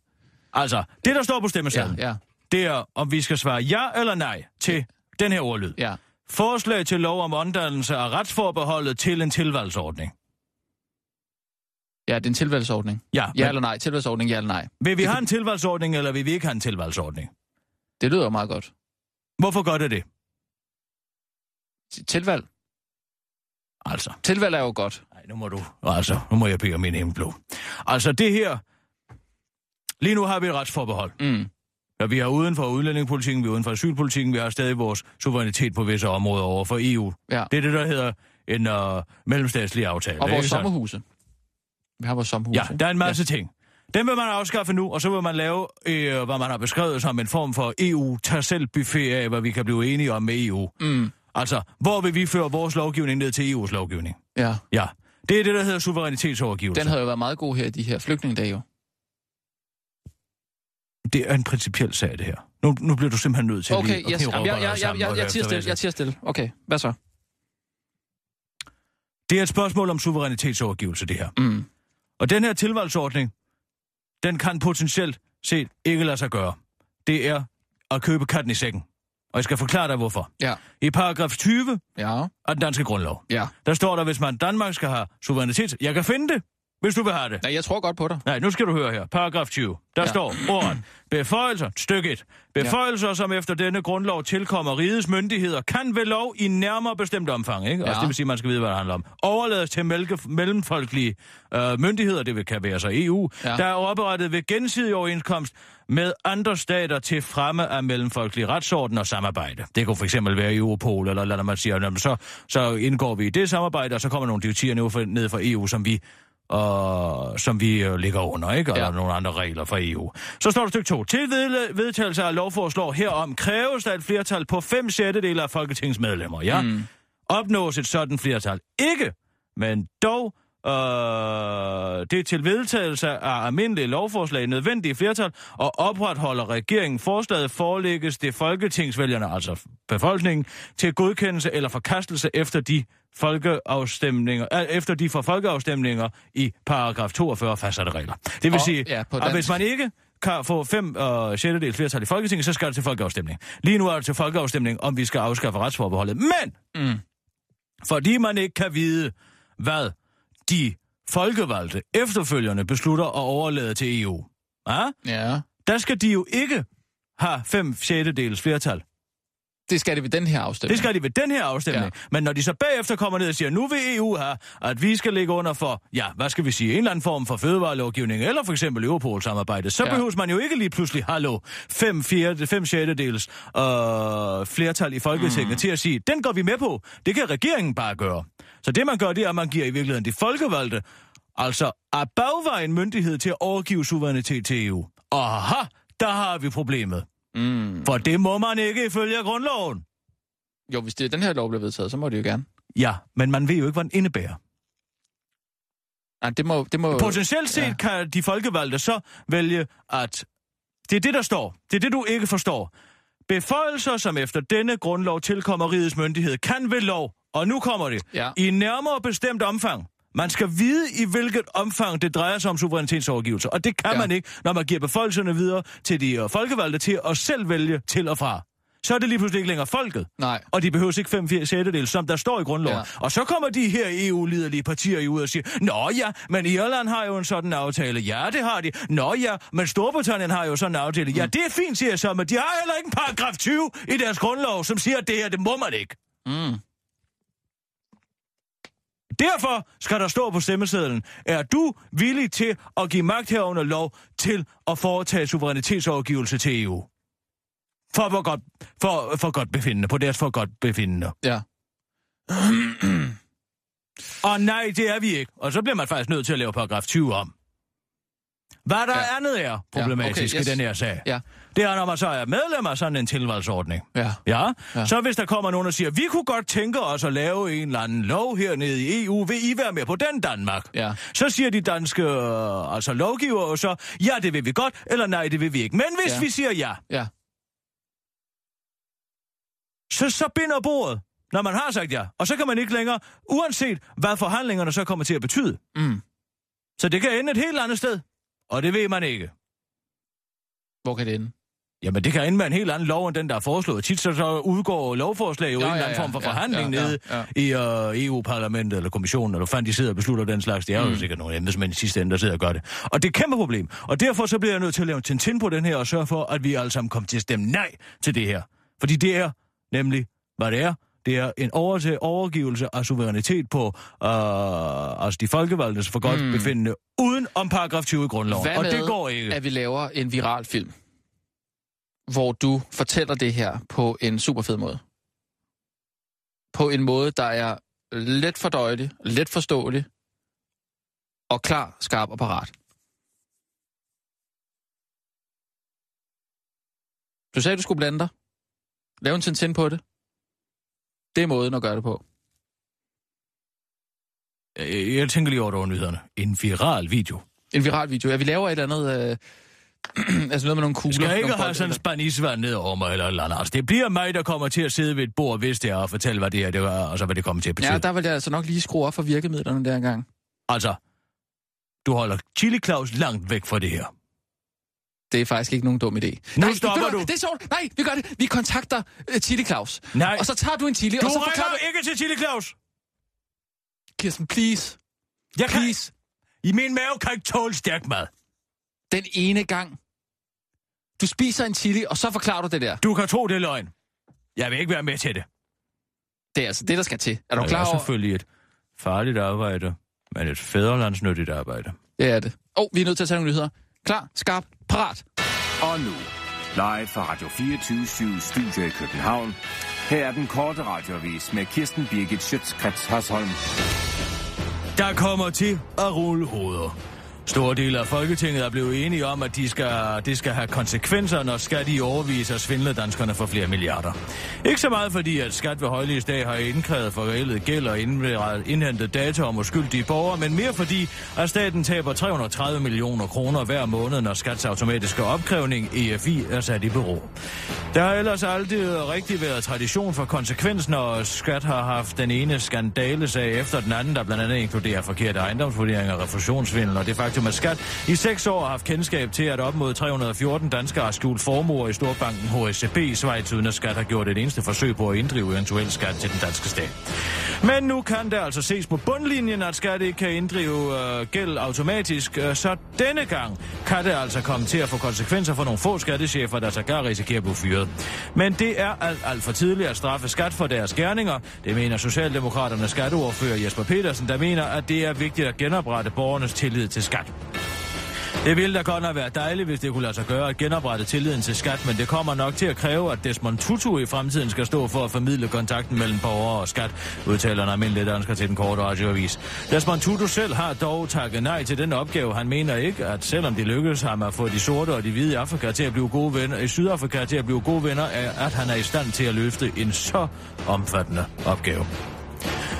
Altså, det, der står på ja, stemmesedlen, ja, det er, om vi skal svare ja eller nej til den her ordlyd. ja. Forslag til lov om omdannelse af retsforbeholdet til en tilvalgsordning. Ja, det er en tilvalgsordning. Ja, Ja men eller nej. Tilvalgsordning, ja eller nej. vil vi have en tilvalgsordning, eller vil vi ikke have en tilvalgsordning? Det lyder meget godt. Hvorfor gør det det? Tilvalg. Altså, Tilvalg er jo godt. nej, nu må du, altså, nu må jeg bede om min himmelblå. Altså, det her, lige nu har vi et retsforbehold. Mm. Ja, vi er uden for udlændingepolitikken, vi er uden for asylpolitikken, vi har stadig vores suverænitet på visse områder over for EU. Ja. Det er det, der hedder en uh, mellemstatslig aftale. Og vores sommerhuse. Vi har vores sommerhuse. Ja, der er en masse ja. ting. Den vil man afskaffe nu, og så vil man lave, øh, hvad man har beskrevet som en form for EU tag selv buffet af, hvad vi kan blive enige om med EU. Mm. Altså, hvor vil vi føre vores lovgivning ned til EU's lovgivning? Ja. Ja, det er det, der hedder suverænitetsovergivelse. Den havde jo været meget god her i de her flygtningedage jo. Det er en principiel sag, det her. Nu, nu bliver du simpelthen nødt til Okay, lige at yes. Jamen, jeg, jeg, jeg, jeg, jeg, tiger stille. Jeg tiger stille. Okay, hvad så? Det er et spørgsmål om suverænitetsovergivelse, det her. Mm. Og den her tilvalgsordning, den kan potentielt set ikke lade sig gøre. Det er at købe katten i sækken. Og jeg skal forklare dig, hvorfor. Ja. I paragraf 20 Ja. af den danske grundlov, Ja. der står der, hvis man Danmark skal have suverænitet... Jeg kan finde det, hvis du vil have det. Nej, jeg tror godt på dig. Nej, nu skal du høre her. Paragraf 20. Der Ja. står ordet. Beføjelser, stykke 1. Beføjelser, ja. som efter denne grundlov tilkommer rigets myndigheder, kan ved lov i nærmere bestemt omfang, ikke? Ja. Altså, det vil sige, at man skal vide, hvad det handler om. Overlades til mælke, mellemfolkelige øh, myndigheder, det vil- kan være så EU, Ja. der er oprettet ved gensidig overenskomst med andre stater til fremme af mellemfolkelig retsorden og samarbejde. Det kunne for eksempel være Europol, eller lad man sige, jamen, så, så indgår vi i det samarbejde, og så kommer nogle direktiver ned fra, ned fra EU, som vi og som vi øh, ligger under, ikke? Eller Ja. ja. nogle andre regler fra EU. Så står der stykke 2. Til ved- vedtagelse af lovforslag herom kræves der et flertal på 5 sjettedele af Folketingets medlemmer, ja? Mm. Opnås et sådan flertal ikke, men dog øh, det er til vedtagelse af almindelige lovforslag nødvendige flertal, og opretholder regeringen forslaget forelægges det folketingsvælgerne, altså befolkningen, til godkendelse eller forkastelse efter de folkeafstemninger, øh, efter de for folkeafstemninger i paragraf 42 fastsatte regler. Det vil Og- sige, ja, at hvis man ikke kan få fem øh, sjettedel flertal i Folketinget, så skal det til folkeafstemning. Lige nu er det til folkeafstemning, om vi skal afskaffe retsforbeholdet. Men, Mm. fordi man ikke kan vide, hvad de folkevalgte efterfølgende beslutter at overlade til EU, ja? Ja. der skal de jo ikke have fem sjettedels flertal. Det skal det ved den her afstemning. Det skal de ved den her afstemning. Ja. Men når de så bagefter kommer ned og siger, nu vil EU have, at vi skal ligge under for, ja, hvad skal vi sige, en eller anden form for fødevarelovgivning, eller for eksempel Europol-samarbejde, så Ja. behøver man jo ikke lige pludselig, hallo, fem, fjerde, fem sjettedels øh, flertal i Folketinget mm. til at sige, den går vi med på. Det kan regeringen bare gøre. Så det man gør, det er, at man giver i virkeligheden de folkevalgte, altså af bagvejen myndighed til at overgive suverænitet til EU. Aha, der har vi problemet. Mm. For det må man ikke ifølge grundloven. Jo, hvis det er den her lov bliver vedtaget, så må det jo gerne. Ja, men man ved jo ikke, hvad den indebærer. Nej, det må... Det må Potentielt set ja. kan de folkevalgte så vælge, at det er det, der står. Det er det, du ikke forstår. Beføjelser, som efter denne grundlov tilkommer rigets myndighed, kan ved lov, og nu kommer det, Ja. i nærmere bestemt omfang. Man skal vide, i hvilket omfang det drejer sig om suverænitetsovergivelse, og det kan Ja. man ikke, når man giver beføjelserne videre til de øh, folkevalgte til at selv vælge til og fra. Så er det lige pludselig ikke længere folket. Nej. Og de behøver ikke 5 4 sjettedel, som der står i grundloven. Ja. Og så kommer de her EU-liderlige partier jo ud og siger, Nå ja, men Irland har jo en sådan aftale. Ja, det har de. Nå ja, men Storbritannien har jo sådan en aftale. Ja, det er fint, siger jeg så, men de har heller ikke en paragraf 20 i deres grundlov, som siger, at det her, det må man ikke. Mm. Derfor skal der stå på stemmesedlen, er du villig til at give magt herunder lov til at foretage suverænitetsovergivelse til EU? For, for, godt, for, for godt befindende, på deres for godt befindende. Ja. Og nej, det er vi ikke. Og så bliver man faktisk nødt til at lave paragraf 20 om. Hvad der Ja. andet er problematisk Ja, okay, yes. i den her sag, Ja. det er, når man så er medlem af sådan en tilvalgsordning. Ja. Ja? Ja. så hvis der kommer nogen og siger, vi kunne godt tænke os at lave en eller anden lov hernede i EU, vil I være med på den Danmark? Ja. Så siger de danske øh, altså lovgivere så, ja, det vil vi godt, eller nej, det vil vi ikke. Men hvis ja. vi siger ja, Ja. så, så binder bordet, når man har sagt ja. Og så kan man ikke længere, uanset hvad forhandlingerne så kommer til at betyde. Mm. Så det kan ende et helt andet sted. Og det ved man ikke. Hvor kan det ende? Jamen, det kan ende med en helt anden lov, end den, der er foreslået. Tit så, så udgår lovforslag jo Ja, en eller ja, anden form for ja, forhandling ja, ja, nede i uh, EU-parlamentet eller kommissionen, eller fandt de sidder og beslutter den slags. Det er jo Mm. sikkert nogle embedsmænd i sidste ende, der sidder og gør det. Og det er et kæmpe problem. Og derfor så bliver jeg nødt til at lave en tintin på den her og sørge for, at vi alle sammen kommer til at stemme nej til det her. Fordi det er nemlig, hvad det er. Det er en over overgivelse af suverænitet på uh, altså de folkevalgtes for godt Mm. befindende, uden om paragraf 20 i grundloven. Hvad og det går ikke. at vi laver en viral film, hvor du fortæller det her på en super fed måde? På en måde, der er let fordøjelig, let forståelig og klar, skarp og parat. Du sagde, du skulle blande dig. Lave en tintin på det. Det er måden at gøre det på. Jeg, jeg tænker lige over det over nyhederne. En viral video. En viral video. Ja, vi laver et eller andet... Øh, altså noget med nogle kugler. Skal jeg ikke have sådan en spanisvand ned over mig eller eller andet? Altså, det bliver mig, der kommer til at sidde ved et bord, hvis det er, og fortælle, hvad det her det er, og så hvad det kommer til at betyde. Ja, der vil jeg altså nok lige skrue op for virkemidlerne der engang. Altså, du holder Chili Claus langt væk fra det her. Det er faktisk ikke nogen dum idé. Nu Nej, stopper du. Det er sjovt. Nej, vi gør det. Vi kontakter uh, Chili Claus. Nej. Og så tager du en chili, Du og så forklarer du... ikke til Chili Claus! Kirsten, please. Jeg kan... Please. I min mave kan ikke tåle stærk mad. Den ene gang. Du spiser en chili, og så forklarer du det der. Du kan tro, det er løgn. Jeg vil ikke være med til det. Det er altså det, der skal til. Er du Det klar er over? selvfølgelig et farligt arbejde, men et fædrelandsnyttigt arbejde. Det er det. Åh, oh, vi er nødt til at tage nogle nyheder. Klar, skarp, parat. Og nu, live fra Radio 24 Studio i København. Her er den korte radiovis med Kirsten Birgit Schøtzgrads Hasholm. Der kommer til at rulle hoveder. Store dele af Folketinget er blevet enige om, at de skal, det skal have konsekvenser, når skat i overvis og svindle danskerne for flere milliarder. Ikke så meget fordi, at skat ved højligste dag har indkrævet for gæld og indhentet data om uskyldige borgere, men mere fordi, at staten taber 330 millioner kroner hver måned, når skats automatiske opkrævning, EFI, er sat i bero. Der har ellers aldrig rigtig været tradition for konsekvens, når skat har haft den ene skandalesag efter den anden, der blandt andet inkluderer forkerte ejendomsvurderinger og refusionsvindel, og det faktum, at skat i seks år har haft kendskab til, at op mod 314 danskere har skjult formuer i storbanken HSCB i Schweiz, uden at skat har gjort et eneste forsøg på at inddrive eventuel skat til den danske stat. Men nu kan det altså ses på bundlinjen, at skat ikke kan inddrive øh, gæld automatisk, øh, så denne gang kan det altså komme til at få konsekvenser for nogle få skattechefer, der sågar risikerer at blive fyret. Men det er alt, alt for tidligt at straffe skat for deres gerninger. Det mener Socialdemokraternes skatteordfører Jesper Petersen, der mener, at det er vigtigt at genoprette borgernes tillid til skat. Det ville da godt nok være dejligt, hvis det kunne lade sig gøre at genoprette tilliden til skat, men det kommer nok til at kræve, at Desmond Tutu i fremtiden skal stå for at formidle kontakten mellem borgere og skat, udtaler en almindelig dansker til den korte radioavis. Desmond Tutu selv har dog takket nej til den opgave. Han mener ikke, at selvom det lykkedes ham at få de sorte og de hvide i Afrika til at blive gode venner, i Sydafrika til at blive gode venner, er, at han er i stand til at løfte en så omfattende opgave.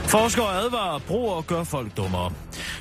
Forskere advarer, broer gør folk dummere.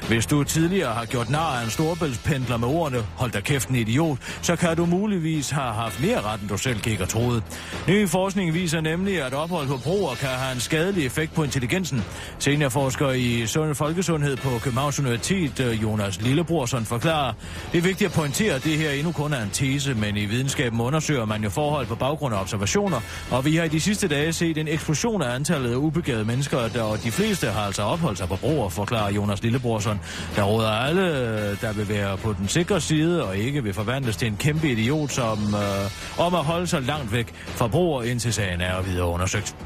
Hvis du tidligere har gjort nar af en storbæltspendler med ordene, hold da kæft en idiot, så kan du muligvis have haft mere ret, end du selv gik og troede. Ny forskning viser nemlig, at ophold på broer kan have en skadelig effekt på intelligensen. Seniorforsker i sund folkesundhed på Københavns Universitet, øh, Jonas Lillebrorsen, forklarer, det er vigtigt at pointere, at det her endnu kun er en tese, men i videnskaben undersøger man jo forhold på baggrund af observationer, og vi har i de sidste dage set en eksplosion af antallet af ubegavede mennesker, der, og de fleste har altså opholdt sig på broer, forklarer Jonas Lillebrorson, der råder alle, der vil være på den sikre side og ikke vil forvandles til en kæmpe idiot, som øh, om at holde sig langt væk fra broer, indtil sagen er videre undersøgt.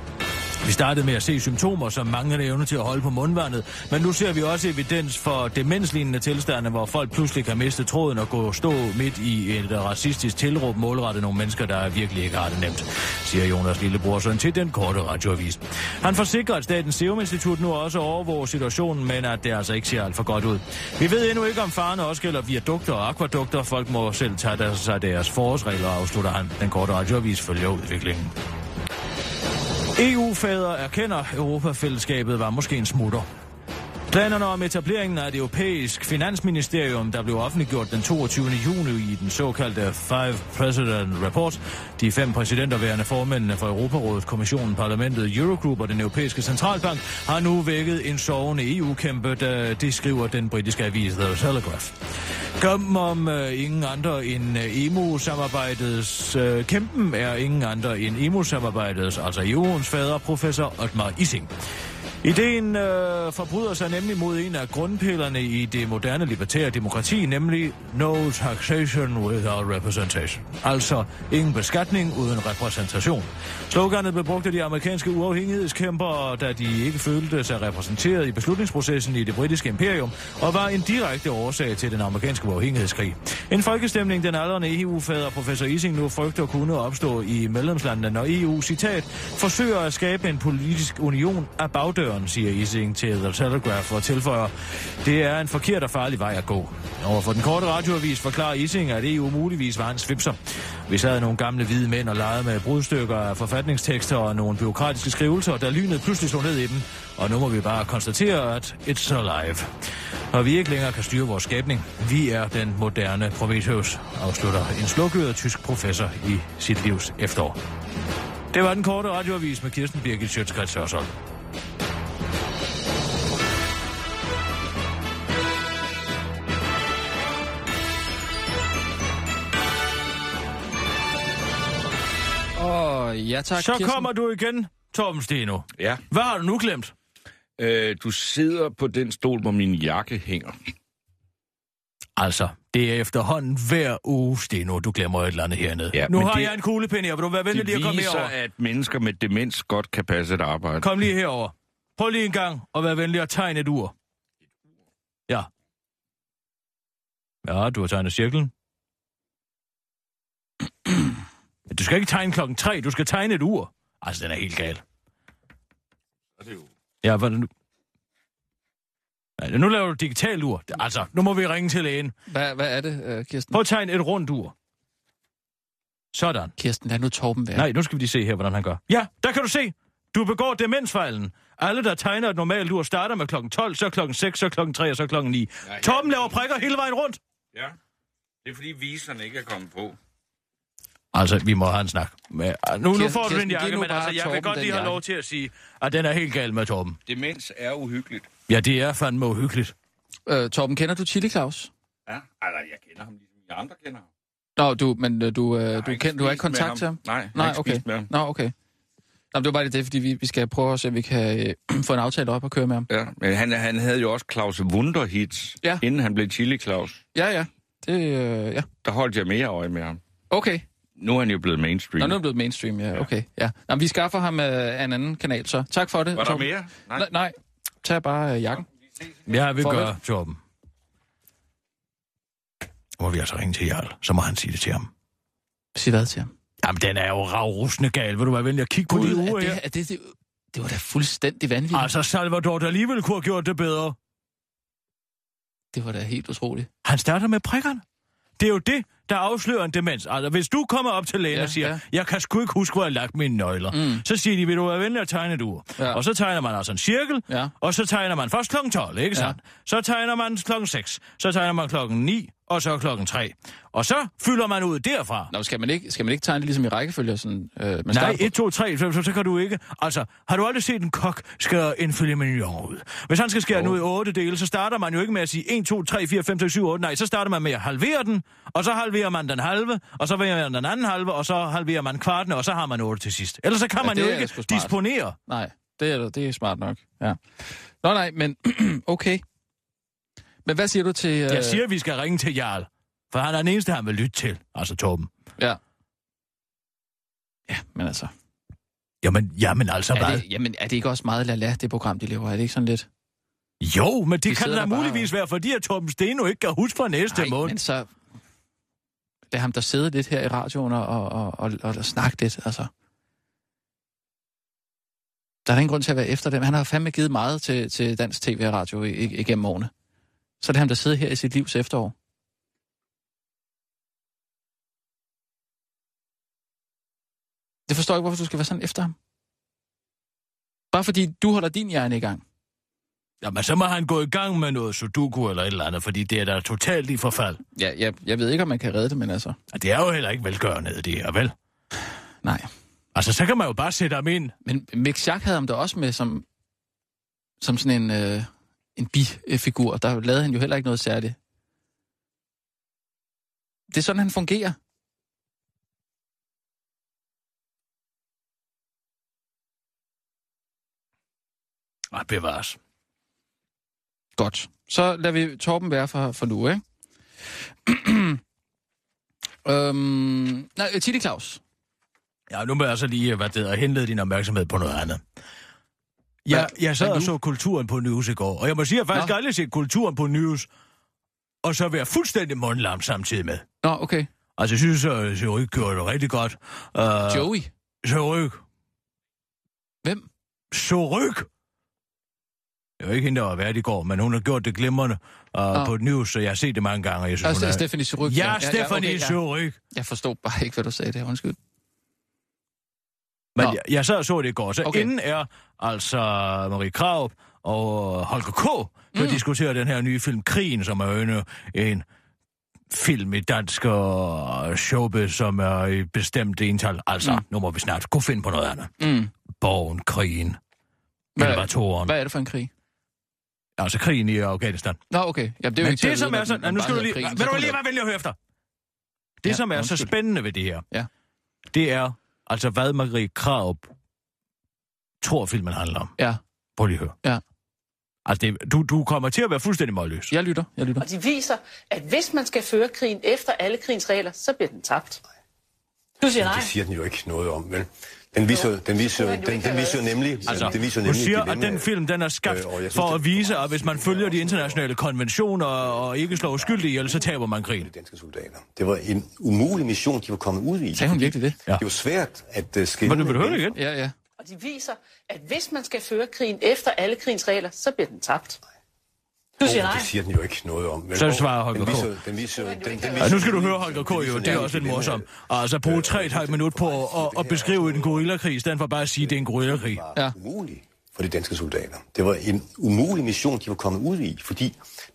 Vi startede med at se symptomer som manglende evne til at holde på mundvandet, men nu ser vi også evidens for demenslignende tilstande, hvor folk pludselig kan miste tråden og gå stå midt i et racistisk tilråb målrettet nogle mennesker, der virkelig ikke har det nemt, siger Jonas Lillebror Lillebrorsen til den korte radioavis. Han forsikrer, at Statens Serum Institut nu også overvåger situationen, men at det altså ikke ser alt for godt ud. Vi ved endnu ikke, om faren også gælder viadukter og akvadukter. Folk må selv tage deres, sig deres forårsregler, afslutter han. Den korte radioavis følger udviklingen. EU-fader erkender, at Europafællesskabet var måske en smutter. Planerne om etableringen af et europæisk finansministerium, der blev offentliggjort den 22. juni i den såkaldte Five President Report, de fem præsidenterværende formændene for Europarådet, Kommissionen, Parlamentet, Eurogroup og den europæiske centralbank, har nu vækket en sovende EU-kæmpe, der det skriver den britiske avis The Telegraph. Kampen om uh, ingen andre end øh, EMU-samarbejdets... Uh, øh, kæmpen er ingen andre end EMU-samarbejdets, altså EU'ens fader, professor Otmar Ising. Ideen øh, forbryder sig nemlig mod en af grundpillerne i det moderne libertære demokrati, nemlig no taxation without representation. Altså ingen beskatning uden repræsentation. Sloganet blev brugt af de amerikanske uafhængighedskæmpere, da de ikke følte sig repræsenteret i beslutningsprocessen i det britiske imperium, og var en direkte årsag til den amerikanske uafhængighedskrig. En folkestemning, den aldrende EU-fader professor Ising nu frygter kunne opstå i medlemslandene, når EU, citat, forsøger at skabe en politisk union af bagdøren afsløren, siger Ising til The Telegraph og tilføjer, det er en forkert og farlig vej at gå. Overfor den korte radioavis forklarer Ising, at EU muligvis var en svipser. Vi sad nogle gamle hvide mænd og legede med brudstykker af forfatningstekster og nogle byråkratiske skrivelser, da lynet pludselig slog ned i dem. Og nu må vi bare konstatere, at it's alive. Og vi ikke længere kan styre vores skabning. Vi er den moderne Prometheus, afslutter en slukøret tysk professor i sit livs efterår. Det var den korte radioavis med Kirsten Birgit Sjøtskrets Hørsholm. Ja tak, Så Kirsten. kommer du igen, Torben Steno. Ja. Hvad har du nu glemt? Øh, du sidder på den stol, hvor min jakke hænger. Altså, det er efterhånden hver uge, Steno, du glemmer et eller andet hernede. Ja, nu har det- jeg en kuglepen her, vil du være venlig Det lige at komme viser, herover? at mennesker med demens godt kan passe et arbejde. Kom lige herover. Prøv lige en gang at være venlig at tegne et ur. Ja. Ja, du har tegnet cirklen. Men Du skal ikke tegne klokken tre, du skal tegne et ur. Altså, den er helt gal. Ja, hvad er det nu? Ja, nu laver du digitalt ur. Altså, nu må vi ringe til lægen. Hvad, hvad er det, øh, Kirsten? Prøv at tegne et rundt ur. Sådan. Kirsten, lad nu Torben være. Nej, nu skal vi lige se her, hvordan han gør. Ja, der kan du se. Du begår demensfejlen. Alle, der tegner et normalt ur, starter med klokken 12, så klokken 6, så klokken 3 og så klokken 9. Ja, Torben laver prikker hele vejen rundt. Ja, det er fordi viserne ikke er kommet på. Altså, vi må have en snak. Men, uh, nu, nu får du Kirsten, den jakke, men altså, jeg vil godt lige have lov til at sige, at den er helt gal med Torben. Demens er uhyggeligt. Ja, det er fandme uhyggeligt. Øh, Torben, kender du Chili Claus? Ja, altså, jeg kender ham ligesom jeg andre kender ham. Nå, du, men øh, du, øh, du, kend, du har ikke med kontakt til ham? Nej, jeg Nej, har ikke okay. spist med ham. Nå, okay. Nå, men det var bare det, fordi vi, vi skal prøve at se, om vi kan øh, få en aftale op og køre med ham. Ja, men han, han havde jo også Claus Wunderhits, Ja. inden han blev Chili Claus. Ja, ja. Det, øh, ja. Der holdt jeg mere øje med ham. Okay. Nu er han jo blevet mainstream. Nå, nu er det blevet mainstream, ja. Okay, ja. Nå, vi skaffer ham øh, en anden kanal, så tak for det. Var der Torben. mere? Nej. Nej, nej. Tag bare øh, jakken. Ja, vi gør, Torben. Nu må vi altså ringe til Jarl, så må han sige det til ham. Sig hvad til ham. Jamen, den er jo ravrusende gal. Vil du være venlig at kigge på de er uger det, her? er det, det, det var da fuldstændig vanvittigt. Altså, Salvador, der alligevel kunne have gjort det bedre. Det var da helt utroligt. Han starter med prikkerne. Det er jo det, der afslører en demens. Altså, hvis du kommer op til lægen Ja, og siger, ja. jeg kan sgu ikke huske, hvor jeg har lagt mine nøgler, Mm. så siger de, vil du være venlig at tegne et ur? Ja. Og så tegner man altså en cirkel, Ja. og så tegner man først klokken 12, ikke Ja. sandt? Så tegner man klokken 6, så tegner man klokken 9, og så klokken 3. Og så fylder man ud derfra. Nå, skal man ikke, skal man ikke tegne det ligesom i rækkefølge? Sådan, øh, man Nej, starter på- 1, 2, 3, så, så, så kan du ikke. Altså, har du aldrig set en kok skære en filet mignon ud? Hvis han skal skære den ud i otte dele, så starter man jo ikke med at sige 1, 2, 3, 4, 5, 6, 7, 8. Nej, så starter man med at halvere den, og så halverer man den halve, og så halverer man den anden halve, og så halverer man kvarten, og så har man 8 til sidst. Ellers så kan Ja, man jo ikke disponere. Nej, det er, det er smart nok. Ja. Nå nej, men okay. Men hvad siger du til... Øh, Jeg siger, at vi skal ringe til Jarl, for han er den eneste, han vil lytte til, altså Torben. Ja. Ja, men altså... Jamen, jamen altså, Er hvad? det, jamen, er det ikke også meget lala, det program, de laver? Er det ikke sådan lidt... Jo, men det Vi kan da der bare muligvis være, fordi at Torben Steno ikke kan huske fra næste Nej, måned. men så... Lad ham der sidde lidt her i radioen og, og, og, og, og, snakke lidt, altså. Der er ingen grund til at være efter dem. Han har fandme givet meget til, til dansk tv og radio igennem årene. Så er det ham, der sidder her i sit livs efterår. Det forstår jeg ikke, hvorfor du skal være sådan efter ham. Bare fordi du holder din hjerne i gang. Jamen, så må han gå i gang med noget sudoku eller et eller andet, fordi det er da totalt i forfald. Ja, jeg, jeg ved ikke, om man kan redde det, men altså... Og det er jo heller ikke velgørende, det her, vel? Nej. Altså, så kan man jo bare sætte ham ind. Men Mick Schack havde ham da også med som, som sådan en, øh, en bifigur. Der lavede han jo heller ikke noget særligt. Det er sådan, han fungerer. Ah, bevares. Godt. Så lader vi Torben være for, for nu, ikke? øhm, nej, Tilly Claus. Ja, nu må jeg så lige, hvad det hedder, henlede din opmærksomhed på noget andet. Jeg, jeg sad og så kulturen på News i går, og jeg må sige, at jeg faktisk Nå. aldrig set kulturen på News, og så være fuldstændig mundlam samtidig med. Nå, okay. Altså, jeg synes, at Søryk gjorde det rigtig godt. Uh, Joey. Søryk. Hvem? Søryk. Det er jo ikke hende, der var vært i går, men hun har gjort det glimrende uh, Nå. på news, så jeg har set det mange gange, og jeg synes, Altså, hun er... Stephanie Suryk. Ja, Stephanie okay, Suryk. Jeg forstod bare ikke, hvad du sagde der. Undskyld. Men Nå. jeg, jeg sad og så det i går, så Okay. inden er altså Marie Krav og Holger K., der Mm. diskuterer den her nye film Krigen, som er en, en film i dansk og showbiz, som er i bestemt ental. Altså, Mm. nu må vi snart gå finde på noget andet. Mm. Borgen, krigen, Hvad-. Hvad er det for en krig? Altså krigen i Afghanistan. Nå, okay. Jamen, det er jo Men det, som er så... nu skal du lige... Vil du kunne lige være venlig at høre efter? Det, Ja, som er så spændende ved det her, Ja. det er altså, hvad Marie Krav tror, filmen handler om. Ja, Prøv lige at høre. Ja. Altså, det, du, du kommer til at være fuldstændig målløs. jeg lytter. Jeg lytter. Og de viser, at hvis man skal føre krigen efter alle krigens regler, så bliver den tabt. Du siger nej. Det siger den jo ikke noget om, vel? Den viser, den viser, den, den viser jo nemlig, Altså, den viser nemlig siger, at den film den er skabt Øh, synes, for at vise, at hvis man følger de internationale konventioner og ikke slår uskyldige ihjel, så taber man krigen. danske soldater. Det var en umulig mission, de var kommet ud i. Sagde hun virkelig det? Ja. Det er jo svært at uh, skille... Men du vil du høre det igen? Ja, ja. Og de viser, at hvis man skal føre krigen efter alle krigens regler, så bliver den tabt. Du siger nej. Det siger den jo ikke noget om. Vel? Så svarer Holger den K. viser, den viser, den, den viser, Ja, nu skal du høre Holger K. jo, det er også lidt morsomt. Altså bruge tre et halvt minut på at, at beskrive en gorillakrig, i stedet for bare at sige, at det er en gorillakrig. var Ja. umulig for de danske soldater. Det var en umulig mission, de var kommet ud i, fordi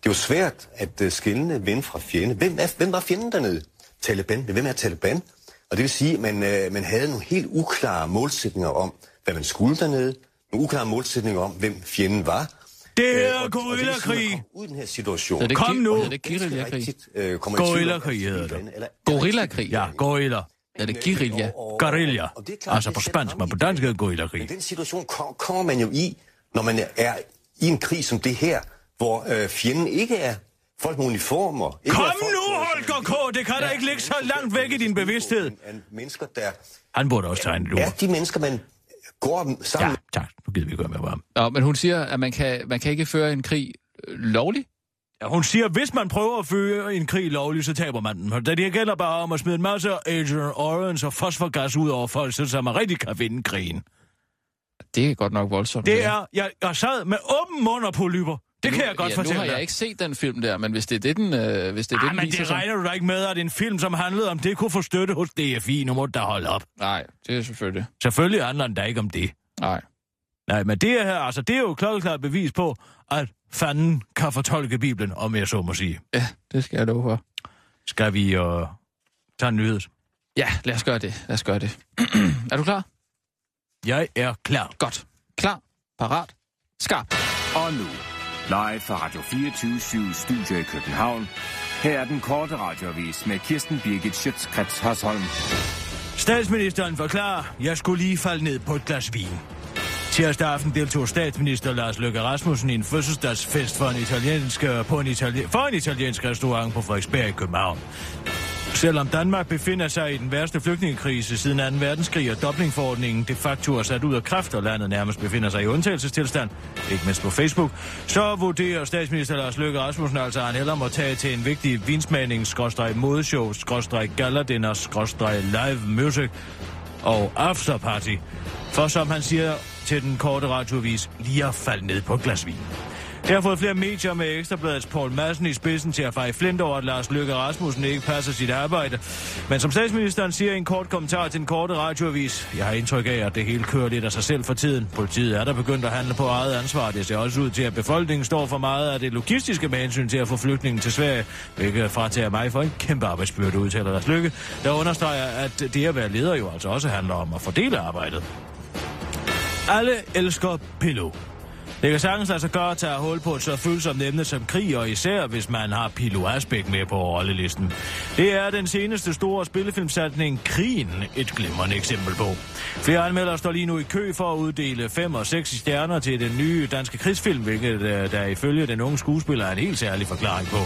det var svært at uh, skille ven fra fjende. Hvem, er, hvem var fjenden dernede? Taliban. Men hvem er Taliban? Og det vil sige, at man, uh, man havde nogle helt uklare målsætninger om, hvad man skulle dernede. Nogle uklare målsætninger om, hvem fjenden var. Det Øh, er når man gorillakrig. kom Ud den her situation. Er det Kom nu! Er det guerillakrig? øh, Gorillakrig hedder det. Gorillakrig? Ja, gorilla. Er det guerilla? Guerilla. er Altså på spansk, men i på dansk hedder gorillakrig. Men den situation kom, kommer man jo i, når man er i en krig som det her, hvor øh, fjenden ikke er folk med uniformer. Ikke Kom folk, nu, øh, Holger K. Det kan da ikke ligge så langt væk i din bevidsthed. Mennesker, der Han burde også tegne det er de mennesker, man går sammen Ja, tak. Nu gider vi ikke med ham. Nå, men hun siger, at man kan, man kan ikke føre en krig øh, lovligt. Ja, hun siger, at hvis man prøver at føre en krig lovligt, så taber man den. Da det gælder bare om at smide en masse Agent Orange og fosforgas ud over folk, så man rigtig kan vinde krigen. Det er godt nok voldsomt. Det er, jeg, jeg sad med åben mund og polyper. Det kan jeg godt ja, fortælle Nu har jeg dig. ikke set den film der, men hvis det er det, den, øh, hvis det er det, Ah, den men viser det regner du da ikke med, at en film, som handlede om det, kunne få støtte hos DFI. Nu må du da holde op. Nej, det er selvfølgelig. Selvfølgelig handler den da ikke om det. Nej. Nej, men det her, altså, det er jo klokkeklart bevis på, at fanden kan fortolke Bibelen, om jeg så må sige. Ja, det skal jeg love for. Skal vi uh, tage en nyhed? Ja, lad os gøre det. Lad os gøre det. er du klar? Jeg er klar. Godt. Klar. Parat. Skarp. Og nu, live fra Radio 24 Studio i København. Her er den korte radiovis med Kirsten Birgit Schøtzgrads Hasholm. Statsministeren forklarer, jeg skulle lige falde ned på et glas vin. Tirsdag aften deltog statsminister Lars Løkke Rasmussen i en fødselsdagsfest for en italiensk, på en italien, for en italiensk restaurant på Frederiksberg i København. Selvom Danmark befinder sig i den værste flygtningekrise siden 2. verdenskrig og Dublinforordningen de facto er sat ud af kraft, og landet nærmest befinder sig i undtagelsestilstand, ikke mindst på Facebook, så vurderer statsminister Lars Løkke Rasmussen altså, at han hellere må tage til en vigtig vinsmagning, skråstreg modeshow, skråstreg galladinner, skråstreg live music og afterparty. For som han siger til den korte radiovis, lige at falde ned på et glas vin. Det har fået flere medier med Ekstrabladets Paul Madsen i spidsen til at fejre flint over, at Lars Løkke Rasmussen ikke passer sit arbejde. Men som statsministeren siger i en kort kommentar til en korte radioavis, jeg har indtryk af, at det hele kører lidt af sig selv for tiden. Politiet er der begyndt at handle på eget ansvar. Det ser også ud til, at befolkningen står for meget af det logistiske med hensyn til at få flygtningen til Sverige, hvilket fratager mig for en kæmpe arbejdsbyrde, udtaler Lars Løkke, der understreger, at det at være leder jo altså også handler om at fordele arbejdet. Alle elsker Pillow. Det kan sagtens lade sig gøre at tage hul på et så følsomt emne som krig, og især hvis man har Pilo Asbæk med på rollelisten. Det er den seneste store spillefilmsatning Krigen et glimrende eksempel på. Flere anmeldere står lige nu i kø for at uddele 5 og 6 stjerner til den nye danske krigsfilm, hvilket øh, der ifølge den unge skuespiller er en helt særlig forklaring på.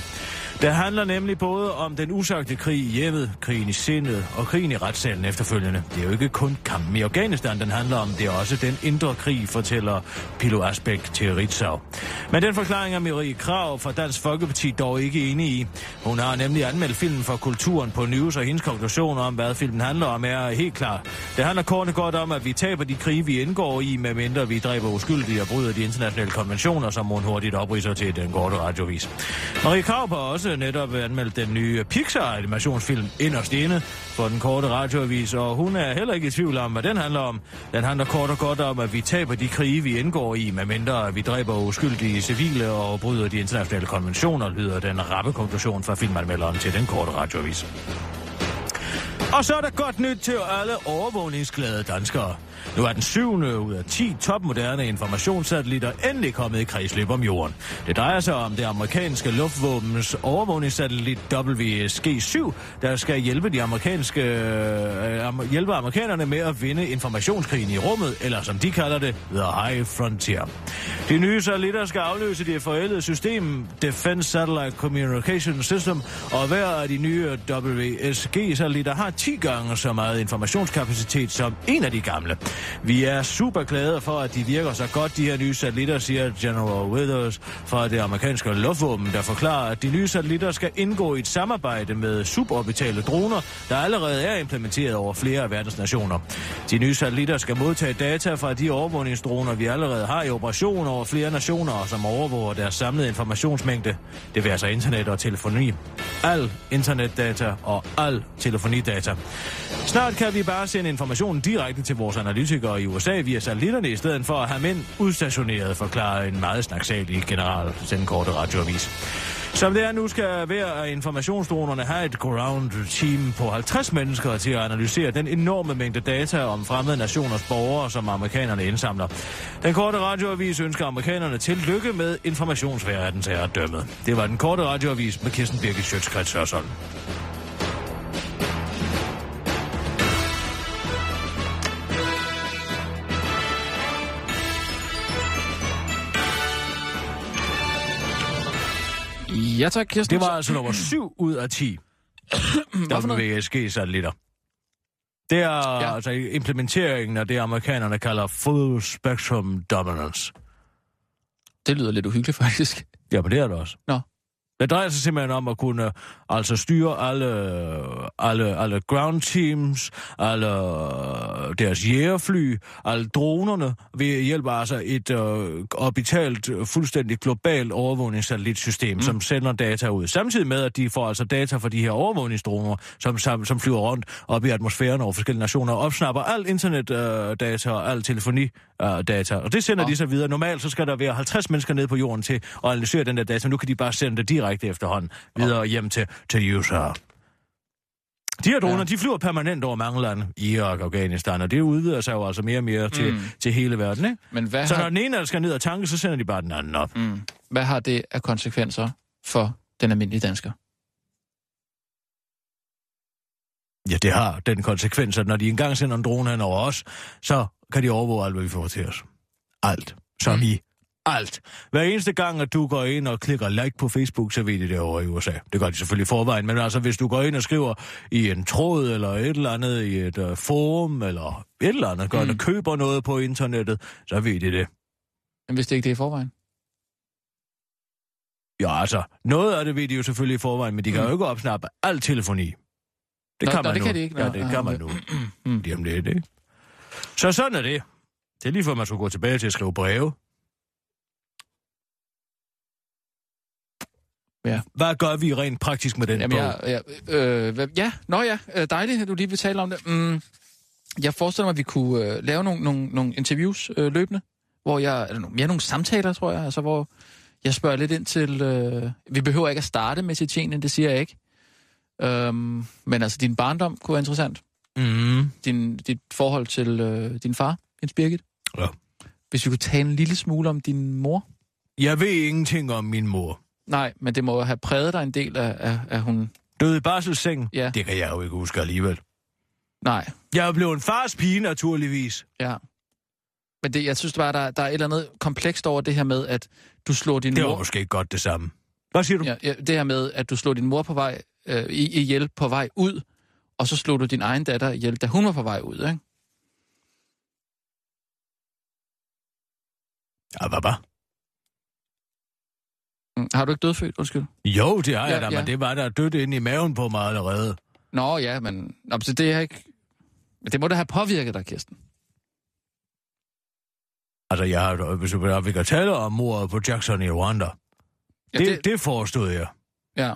Det handler nemlig både om den usagte krig i hjemmet, krigen i sindet og krigen i retssalen efterfølgende. Det er jo ikke kun kampen i Afghanistan, den handler om. Det er også den indre krig, fortæller Pilo Asbæk til Ritzau. Men den forklaring er Marie Krav fra Dansk Folkeparti dog ikke enig i. Hun har nemlig anmeldt filmen for kulturen på News, og hendes konklusion om, hvad filmen handler om, er helt klar. Det handler kort og godt om, at vi taber de krige, vi indgår i, medmindre vi dræber uskyldige og bryder de internationale konventioner, som hun hurtigt opriser til den korte radiovis. Marie Krav har også netop anmeldt den nye Pixar-animationsfilm Inderst Inde for den korte radioavis, og hun er heller ikke i tvivl om, hvad den handler om. Den handler kort og godt om, at vi taber de krige, vi indgår i, medmindre vi dræber uskyldige civile og bryder de internationale konventioner, lyder den rappe konklusion fra filmanmelderen til den korte radioavis. Og så er der godt nyt til alle overvågningsglade danskere. Nu er den syvende ud af 10 topmoderne informationssatellitter endelig kommet i kredsløb om jorden. Det drejer sig om det amerikanske luftvåbens overvågningssatellit WSG-7, der skal hjælpe, de amerikanske, øh, hjælpe amerikanerne med at vinde informationskrigen i rummet, eller som de kalder det, The High Frontier. De nye satellitter skal afløse det forældede system Defense Satellite Communication System, og hver af de nye WSG-satellitter har 10 gange så meget informationskapacitet som en af de gamle. Vi er super glade for, at de virker så godt, de her nye satellitter, siger General Withers fra det amerikanske luftvåben, der forklarer, at de nye satellitter skal indgå i et samarbejde med suborbitale droner, der allerede er implementeret over flere af verdens nationer. De nye satellitter skal modtage data fra de overvågningsdroner, vi allerede har i operation over flere nationer, som overvåger deres samlede informationsmængde. Det vil altså internet og telefoni. Al internetdata og al telefonidata. Snart kan vi bare sende informationen direkte til vores analytikere i USA via satellitterne, i stedet for at have mænd udstationeret, forklarer en meget snaksalig general til den korte radioavis. Som det er nu, skal hver af informationsdronerne have et ground team på 50 mennesker til at analysere den enorme mængde data om fremmede nationers borgere, som amerikanerne indsamler. Den korte radioavis ønsker amerikanerne til lykke med informationsverdens herredømmet. Det var den korte radioavis med Kirsten Birgit Sjøtskrets Hørsholm. Ja tak, Kirsten. Det var altså nummer 7 ud af 10. Hvorfor noget? WSG-satellitter. Det er ja. altså implementeringen af det, amerikanerne kalder Full Spectrum Dominance. Det lyder lidt uhyggeligt, faktisk. Ja, men det er det også. Nå. Det drejer sig simpelthen om at kunne altså styre alle, alle, alle ground teams, alle deres jægerfly, alle dronerne ved hjælp af altså et øh, orbitalt, øh, fuldstændig globalt overvågningssatellitsystem, mm. som sender data ud. Samtidig med, at de får altså data fra de her overvågningsdroner, som, som, som flyver rundt op i atmosfæren over forskellige nationer, og opsnapper al internetdata øh, og al telefonidata. Øh, data. og det sender Nå. de så videre. Normalt så skal der være 50 mennesker nede på jorden til at analysere den der data, nu kan de bare sende det direkte efterhånden videre hjem til, til USA. De her droner, Ja. de flyver permanent over mange lande, Irak, Afghanistan, og det udvider sig jo altså mere og mere til, Mm. til hele verden, ikke? Men hvad Så når har, den ene skal ned og tanke, så sender de bare den anden op. mm, hvad har det af konsekvenser for den almindelige dansker? Ja, det har den konsekvens, at når de engang sender en drone hen over os, så kan de overvåge alt, hvad vi får til os. Alt. Som mm. i alt. Hver eneste gang, at du går ind og klikker like på Facebook, så ved de det over i USA. Det gør de selvfølgelig forvejen, men altså hvis du går ind og skriver i en tråd, eller et eller andet i et uh, forum, eller et eller andet, går mm. Mm. og køber noget på internettet, så ved de det. Men hvis det ikke det er i forvejen? Ja, altså, noget af det ved de jo selvfølgelig i forvejen, men de kan Mm. jo ikke opsnappe al telefoni. Det Nå, kan nå, man det nu. kan de ikke. Ja, det kan man okay. nu. Mm. Lige om lidt, ikke? Så sådan er det. Det er lige før, man skulle gå tilbage til at skrive breve. Ja. Hvad gør vi rent praktisk med den Jamen, bog? jeg, jeg, øh, ja, nå ja, øh, dejligt, at du lige vil tale om det. Mm, jeg forestiller mig, at vi kunne øh, lave nogle, nogle, nogle interviews øh, løbende, hvor jeg, eller nogle, mere nogle samtaler, tror jeg, altså hvor jeg spørger lidt ind til, øh, vi behøver ikke at starte med Tjetjenien, det siger jeg ikke. Øhm, men altså, din barndom kunne være interessant. Mm. Din, dit forhold til øh, din far, Jens Birgit. Ja. Hvis vi kunne tale en lille smule om din mor. Jeg ved ingenting om min mor. Nej, men det må have præget dig en del af, af, af hun... Døde i barselsseng? Ja. Det kan jeg jo ikke huske alligevel. Nej, Jeg er blevet en fars pige, naturligvis. Ja. Men det, jeg synes bare, der, der er et eller andet komplekst over det her med, at du slår din Det var mor... måske ikke godt det samme. Hvad siger du? Ja, ja, det her med, at du slog din mor på vej øh, i- ihjel på vej ud, og så slog du din egen datter ihjel, da hun var på vej ud, ikke? Ja, hvad var? Mm, Har du ikke dødfødt? Undskyld. Jo, det har jeg Ja, da, ja. men det var der dødt inde i maven på mig allerede. Nå ja, men nå, så det er ikke... Men det må da have påvirket dig, Kirsten. Altså, jeg har, hvis vi- kan tale om mordet på Jackson i Rwanda. Ja, det, det, det forestod jeg. Ja. Men,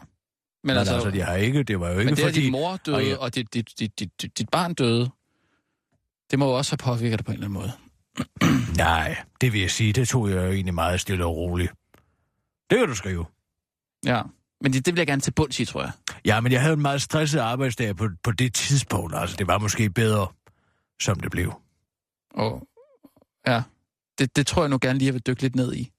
Men altså, altså det, har ikke, det var jo ikke men det, fordi... din mor døde, og og, jeg- og dit, dit, dit, dit, dit, dit barn døde, det må jo også have påvirket dig på en eller anden måde. Nej, det vil jeg sige, det tog jeg jo egentlig meget stille og roligt. Det kan du skrive. Ja. Men det, det vil jeg gerne til bunds i, tror jeg. Ja, men jeg havde en meget stresset arbejdsdag på, på det tidspunkt. Altså, det var måske bedre, som det blev. Og ja, det, det tror jeg nu gerne lige, jeg vil dykke lidt ned i.